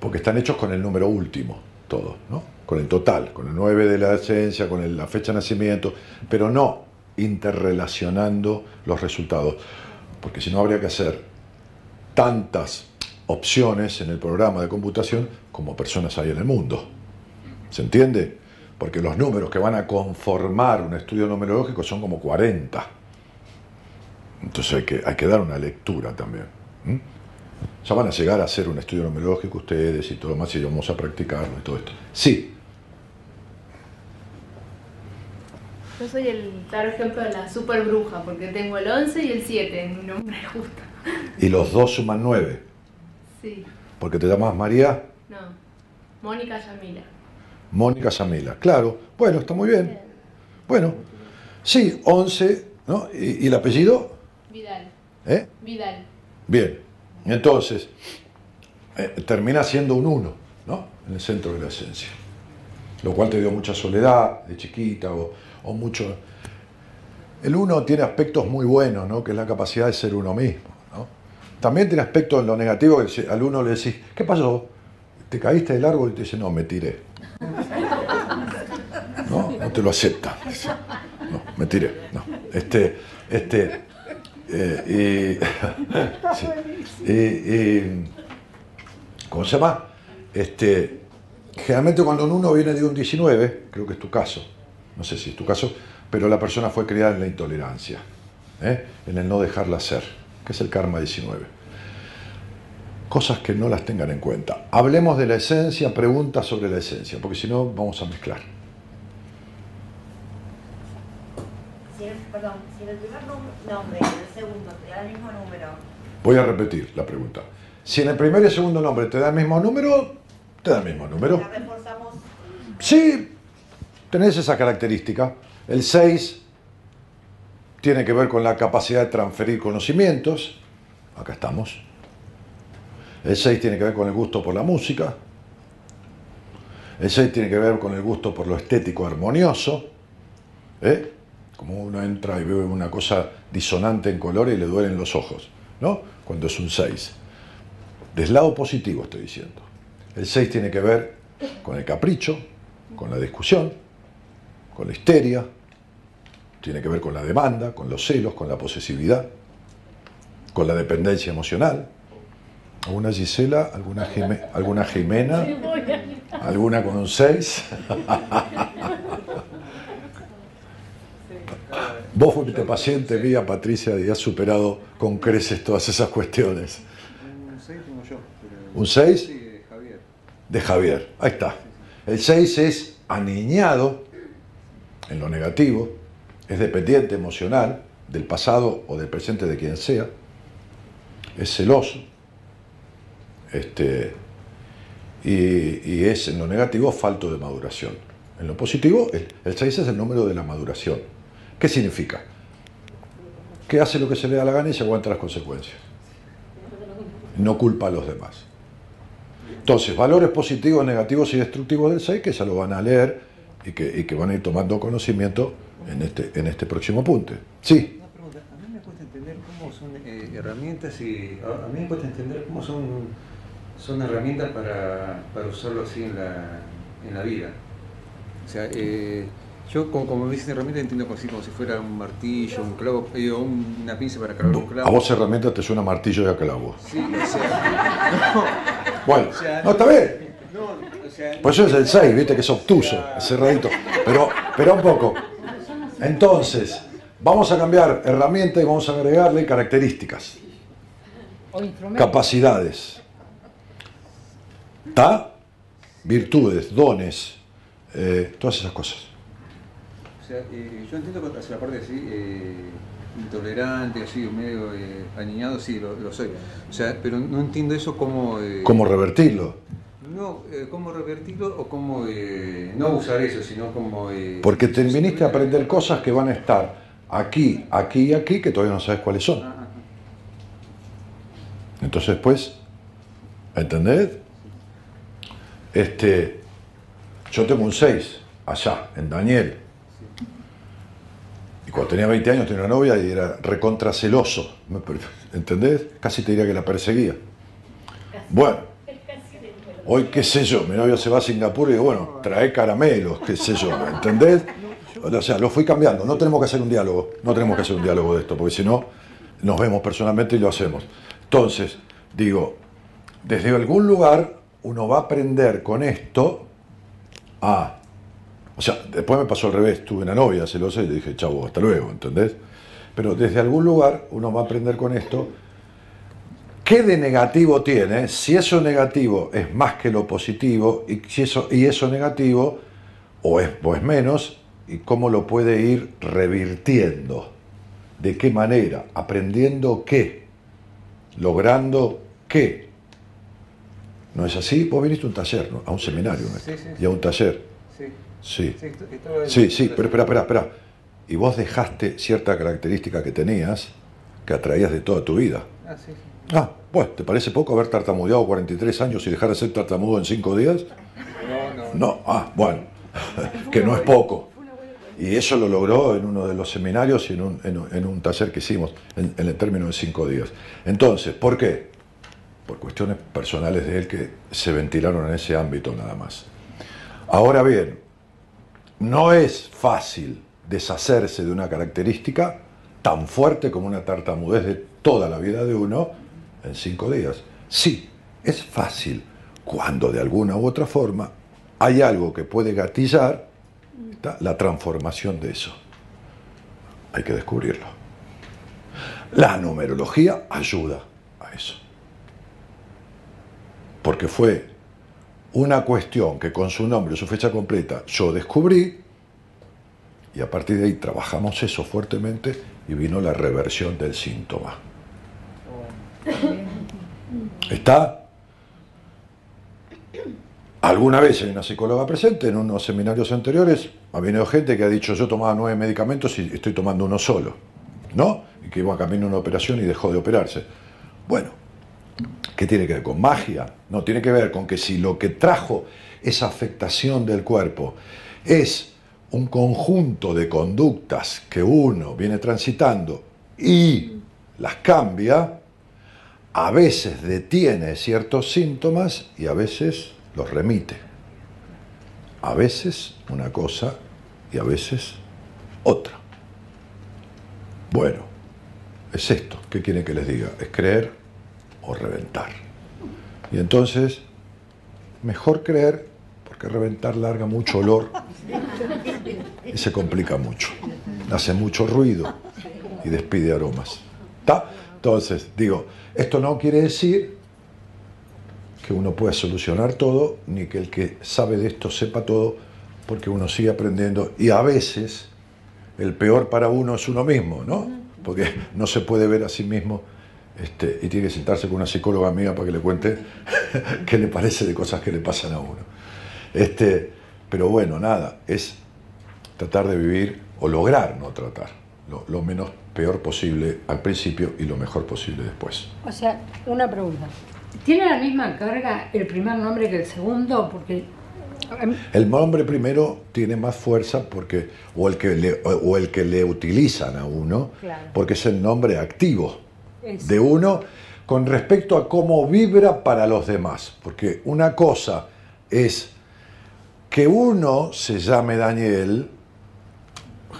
porque están hechos con el número último, todos, ¿no? Con el total, con el 9 de la esencia, con la fecha de nacimiento, pero no interrelacionando los resultados, porque si no habría que hacer tantas opciones en el programa de computación como personas hay en el mundo. ¿Se entiende? Porque los números que van a conformar un estudio numerológico son como 40. Entonces hay que, dar una lectura también. ¿m? Ya van a llegar a hacer un estudio numerológico ustedes y todo lo más y vamos a practicarlo y todo esto. Sí, Yo soy el claro ejemplo de la super bruja, porque tengo el 11 y el 7 en mi nombre justo. y los dos suman 9. Sí, Porque te llamas María no. Mónica Yamila. Mónica Samila. Claro, bueno, está muy bien. Bueno, sí, 11, ¿no? ¿Y, y el apellido? Vidal. ¿Eh? Vidal. Bien, entonces, eh, termina siendo un 1, ¿no? En el centro de la esencia. Lo cual te dio mucha soledad de chiquita o, o mucho... El 1 tiene aspectos muy buenos, ¿no? Que es la capacidad de ser uno mismo, ¿no? También tiene aspectos en lo negativo que al uno le decís, ¿qué pasó? ¿Te caíste del árbol? Y te dice, no, me tiré. no te lo acepta. No, me tiré. No. Este, este, eh, y- ¿cómo se llama? Este, generalmente cuando un uno viene de un 19, creo que es tu caso, no sé si es tu caso, pero la persona fue criada en la intolerancia, ¿eh? en el no dejarla ser, que es el karma 19 cosas que no las tengan en cuenta. Hablemos de la esencia, preguntas sobre la esencia, porque si no vamos a mezclar. Si el, perdón, si en el primer nom- nombre y en el segundo te da el mismo número, Voy a repetir la pregunta. Si en el primer y el segundo nombre te da el mismo número, te da el mismo número. la reforzamos Sí, tenés esa característica. El 6 tiene que ver con la capacidad de transferir conocimientos. Acá estamos. El 6 tiene que ver con el gusto por la música. El 6 tiene que ver con el gusto por lo estético armonioso. ¿eh? Como uno entra y ve una cosa disonante en color y le duelen los ojos, ¿no? Cuando es un 6. Del lado positivo estoy diciendo. El 6 tiene que ver con el capricho, con la discusión, con la histeria, tiene que ver con la demanda, con los celos, con la posesividad, con la dependencia emocional. ¿Alguna Gisela? ¿Alguna, Jime- alguna Jimena? ¿Alguna con un 6? Vos fuiste paciente mía, Patricia, y has superado con creces todas esas cuestiones. Un 6 tengo yo. pero- ¿Un 6? Sí, de Javier. de Javier. Ahí está. El 6 es aniñado en lo negativo, es dependiente emocional del pasado o del presente de quien sea, es celoso, este, y, y es en lo negativo falto de maduración. En lo positivo, el, el 6 es el número de la maduración. ¿Qué significa? Que hace lo que se le da la gana y se aguanta las consecuencias. No culpa a los demás. Entonces, valores positivos, negativos y destructivos del 6 que ya lo van a leer y que, y que van a ir tomando conocimiento en este, en este próximo punto. Sí, a mí me cuesta entender cómo son eh, herramientas y a, a mí me cuesta entender cómo son, son herramientas para, para usarlo así en la, en la vida. O sea, eh, yo como, como me dicen herramienta entiendo como, así, como si fuera un martillo, un clavo, eh, un- una pinza para clavar un clavo. a vos herramienta te suena martillo y a clavo. Sí, o sea, Bueno, O sea, no, está bien. no, o sea, Pues eso es el 6, viste que es obtuso, es cerradito. Pero, pero un poco. Entonces, vamos a cambiar herramienta y vamos a agregarle características, capacidades. ¿Está? Virtudes, dones, eh, todas esas cosas. O sea, eh, yo entiendo que hacia la parte así, eh, intolerante, así, medio eh, aniñado, sí, lo, lo soy. O sea, pero no entiendo eso como... eh, ¿Cómo revertirlo? No, eh, cómo revertirlo o cómo no usar eso, sino como... Porque te viniste a aprender cosas que van a estar aquí, aquí y aquí, que todavía no sabes cuáles son. Entonces, pues, ¿entendés? Este, yo tengo un 6 allá, en Daniel. Y cuando tenía 20 años tenía una novia y era recontra celoso. Me per- ¿Entendés? Casi te diría que la perseguía. Bueno, hoy qué sé yo, mi novia se va a Singapur y digo, bueno, trae caramelos, qué sé yo, ¿entendés? O sea, lo fui cambiando. No tenemos que hacer un diálogo, no tenemos que hacer un diálogo de esto, porque si no, nos vemos personalmente y lo hacemos. Entonces, digo, desde algún lugar uno va a aprender con esto a... O sea, después me pasó al revés, tuve una novia celosa y le dije, chavo, hasta luego, ¿entendés? Pero desde algún lugar uno va a aprender con esto qué de negativo tiene, si eso negativo es más que lo positivo y, si eso, y eso negativo o es, o es menos y cómo lo puede ir revirtiendo. ¿De qué manera? ¿Aprendiendo qué? ¿Logrando qué? ¿No es así? Vos viniste a un taller, ¿no? a un seminario, ¿no? Sí, sí, sí. y a un taller. Sí, Sí, sí, pero espera, espera, espera. Y vos dejaste cierta característica que tenías, que atraías de toda tu vida. Ah, sí, sí. Ah, bueno, ¿te parece poco haber tartamudeado 43 años y dejar de ser tartamudo en 5 días? No, no. No, ah, bueno, que no es poco. Y eso lo logró en uno de los seminarios y en un, en un- en un taller que hicimos en, en el término de 5 días. Entonces, ¿por qué? Por cuestiones personales de él que se ventilaron en ese ámbito nada más. Ahora bien, no es fácil deshacerse de una característica tan fuerte como una tartamudez de toda la vida de uno en cinco días. Sí, es fácil cuando de alguna u otra forma hay algo que puede gatillar la transformación de eso. Hay que descubrirlo. La numerología ayuda a eso. Porque fue una cuestión que con su nombre su fecha completa yo descubrí y a partir de ahí trabajamos eso fuertemente y vino la reversión del síntoma. ¿Está? Alguna vez hay una psicóloga presente en unos seminarios anteriores, ha venido gente que ha dicho yo tomaba nueve medicamentos y estoy tomando uno solo, ¿no? Y que iba a camino una operación y dejó de operarse. Bueno, ¿qué tiene que ver con magia? No, tiene que ver con que si lo que trajo esa afectación del cuerpo es un conjunto de conductas que uno viene transitando y las cambia, a veces detiene ciertos síntomas y a veces los remite. A veces una cosa y a veces otra. Bueno, es esto. ¿Qué quieren que les diga? Es creer o reventar. Y entonces, mejor creer porque reventar larga mucho olor y se complica mucho. Hace mucho ruido y despide aromas. ¿Está? Entonces, digo, esto no quiere decir que uno pueda solucionar todo, ni que el que sabe de esto sepa todo, porque uno sigue aprendiendo y a veces el peor para uno es uno mismo, ¿no? Porque no se puede ver a sí mismo este, y tiene que sentarse con una psicóloga amiga para que le cuente qué le parece de cosas que le pasan a uno. Este, pero bueno, nada, es tratar de vivir o lograr no tratar lo, lo menos peor posible al principio y lo mejor posible después. O sea, una pregunta. ¿Tiene la misma carga el primer nombre que el segundo? Porque em, El nombre primero tiene más fuerza porque, o, el que le, o- o el que le utilizan a uno, Claro. porque es el nombre activo de uno con respecto a cómo vibra para los demás. Porque una cosa es que uno se llame Daniel,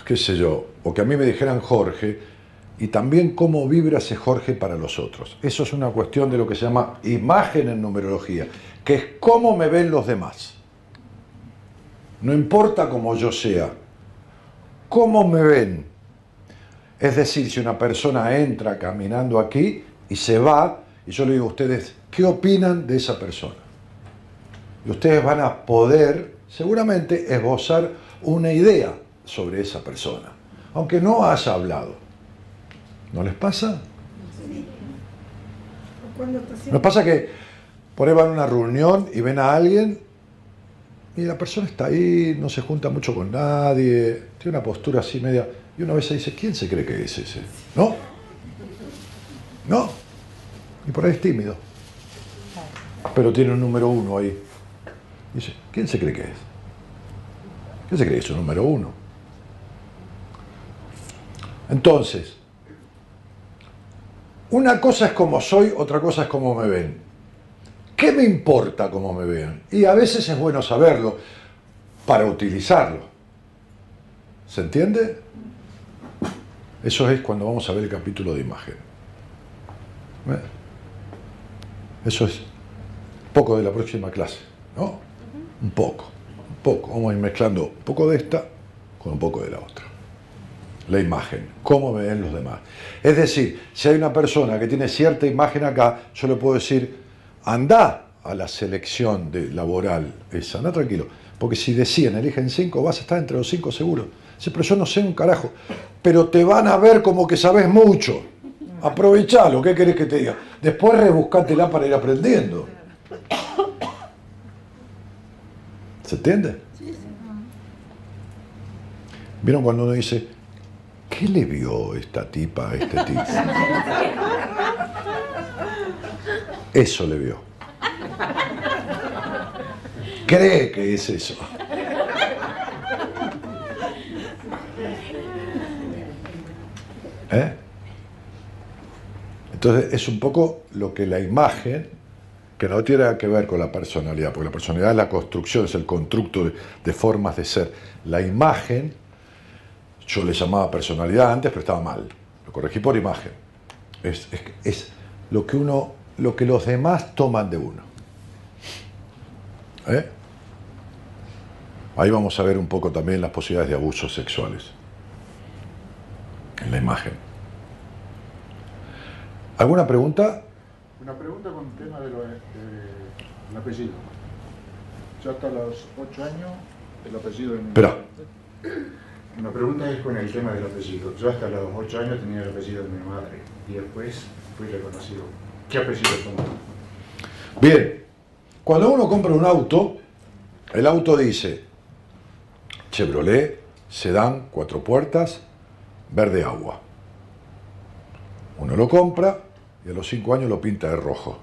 qué sé yo, o que a mí me dijeran Jorge, y también cómo vibra ese Jorge para los otros. Eso es una cuestión de lo que se llama imagen en numerología, que es cómo me ven los demás. No importa cómo yo sea, cómo me ven. Es decir, si una persona entra caminando aquí y se va, y yo le digo a ustedes, ¿qué opinan de esa persona? Y ustedes van a poder, seguramente, esbozar una idea sobre esa persona, aunque no haya hablado. ¿No les pasa? Nos pasa que por ahí van a una reunión y ven a alguien y la persona está ahí, no se junta mucho con nadie, tiene una postura así media. Y una vez se dice, ¿quién se cree que es ese? ¿No? ¿No? Y por ahí es tímido. Pero tiene un número uno ahí. Dice, ¿quién se cree que es? ¿Quién se cree que es un número uno? Entonces, una cosa es como soy, otra cosa es cómo me ven. ¿Qué me importa cómo me vean? Y a veces es bueno saberlo para utilizarlo. ¿Se entiende? Eso es cuando vamos a ver el capítulo de imagen. ¿Ve? Eso es poco de la próxima clase, ¿no? Un poco, un poco. Vamos a ir mezclando un poco de esta con un poco de la otra la imagen, cómo me ven los demás. Es decir, si hay una persona que tiene cierta imagen acá, yo le puedo decir, anda a la selección de laboral esa, anda tranquilo, porque si de 100 eligen 5, vas a estar entre los 5 seguro. Dice, pero yo no sé un carajo, pero te van a ver como que sabes mucho. Aprovechalo, ¿qué querés que te diga? Después rebuscátela para ir aprendiendo. ¿Se entiende? ¿Vieron cuando uno dice, ¿qué le vio esta tipa a este tipo? Eso le vio. Cree que es eso. ¿Eh? Entonces es un poco lo que la imagen que no tiene que ver con la personalidad, porque la personalidad es la construcción, es el constructo de, formas de ser. La imagen, yo le llamaba personalidad antes, pero estaba mal. Lo corregí por imagen. Es lo que uno, lo que los demás toman de uno. ¿Eh? Ahí vamos a ver un poco también las posibilidades de abusos sexuales en la imagen. ¿Alguna pregunta? Una pregunta con el tema del de, apellido. Yo hasta los 8 años, el apellido de mi Espera. Una pregunta es con el tema del apellido. Yo hasta los 8 años tenía el apellido de mi madre y después fui reconocido. ¿Qué apellido tomó? Bien, cuando uno compra un auto, el auto dice Chevrolet, sedán, cuatro puertas, verde agua. Uno lo compra y a los cinco años lo pinta de rojo.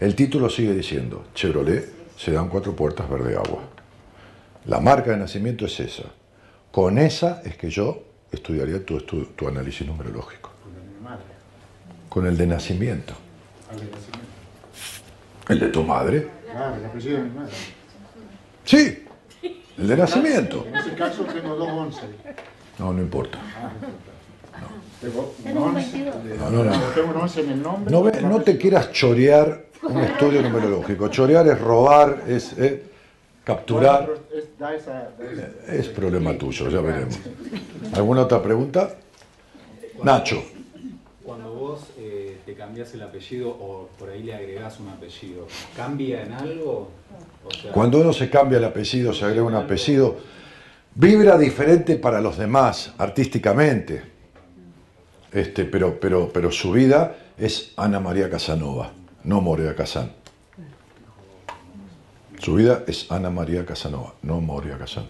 El título sigue diciendo Chevrolet, sedán, cuatro puertas, verde agua. La marca de nacimiento es esa. Con esa es que yo estudiaría tu, tu, tu análisis numerológico. Con el de mi madre. Con el de nacimiento. El de tu madre. Sí, el de nacimiento. En ese caso tengo dos once. No, no importa. No No, no, no. Tengo un once en el nombre. No, ve- no te quieras chorear un estudio numerológico. Chorear es robar, es eh, capturar. Es- problema tuyo, ya veremos. ¿Alguna otra pregunta? Nacho. Cuando vos eh, te cambias el apellido o por ahí le agregás un apellido, ¿cambia en algo? O sea, Cuando uno se cambia el apellido, se agrega un apellido, vibra diferente para los demás, artísticamente. Este, pero, pero, pero su vida es Ana María Casanova, no Moria Casán. Su vida es Ana María Casanova, no Moria Casán.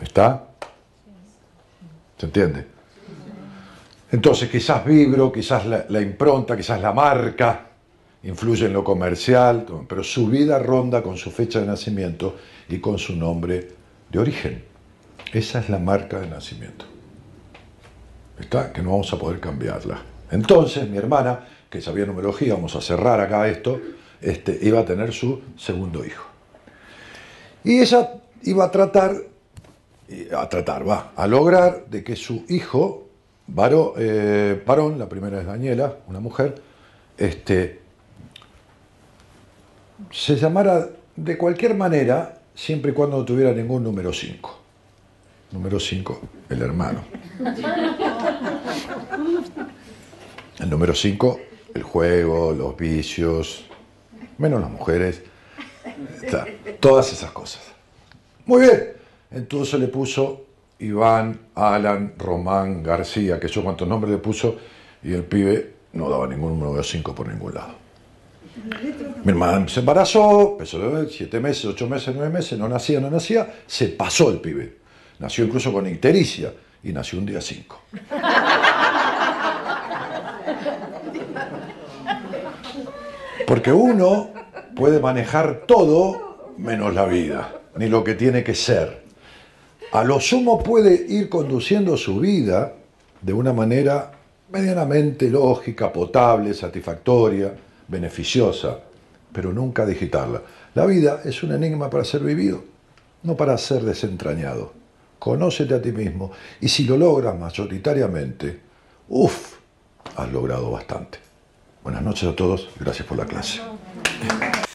¿Está? ¿Se entiende? Entonces quizás vibro, quizás la, la impronta, quizás la marca influye en lo comercial, pero su vida ronda con su fecha de nacimiento y con su nombre de origen. Esa es la marca de nacimiento. ¿Está? Que no vamos a poder cambiarla. Entonces, mi hermana, que sabía numerología, vamos a cerrar acá esto, este, iba a tener su segundo hijo. Y ella iba a tratar, a tratar, va, a lograr de que su hijo, varo, eh, varón, la primera es Daniela, una mujer, este, se llamara de cualquier manera, siempre y cuando no tuviera ningún número 5. Número 5, el hermano. El número 5, el juego, los vicios, menos las mujeres, todas esas cosas. Muy bien, entonces le puso Iván, Alan, Román, García, que yo cuántos nombres le puso, y el pibe no daba ningún número 5 por ningún lado. Mi hermana se embarazó, empezó a beber, siete meses, ocho meses, nueve meses, no nacía, no nacía, se pasó el pibe. Nació incluso con ictericia y nació un día 5. Porque uno puede manejar todo menos la vida, ni lo que tiene que ser. A lo sumo puede ir conduciendo su vida de una manera medianamente lógica, potable, satisfactoria, beneficiosa, pero nunca digitarla. La vida es un enigma para ser vivido, no para ser desentrañado. Conócete a ti mismo y si lo logras mayoritariamente, uff, has logrado bastante. Buenas noches a todos, gracias por la clase.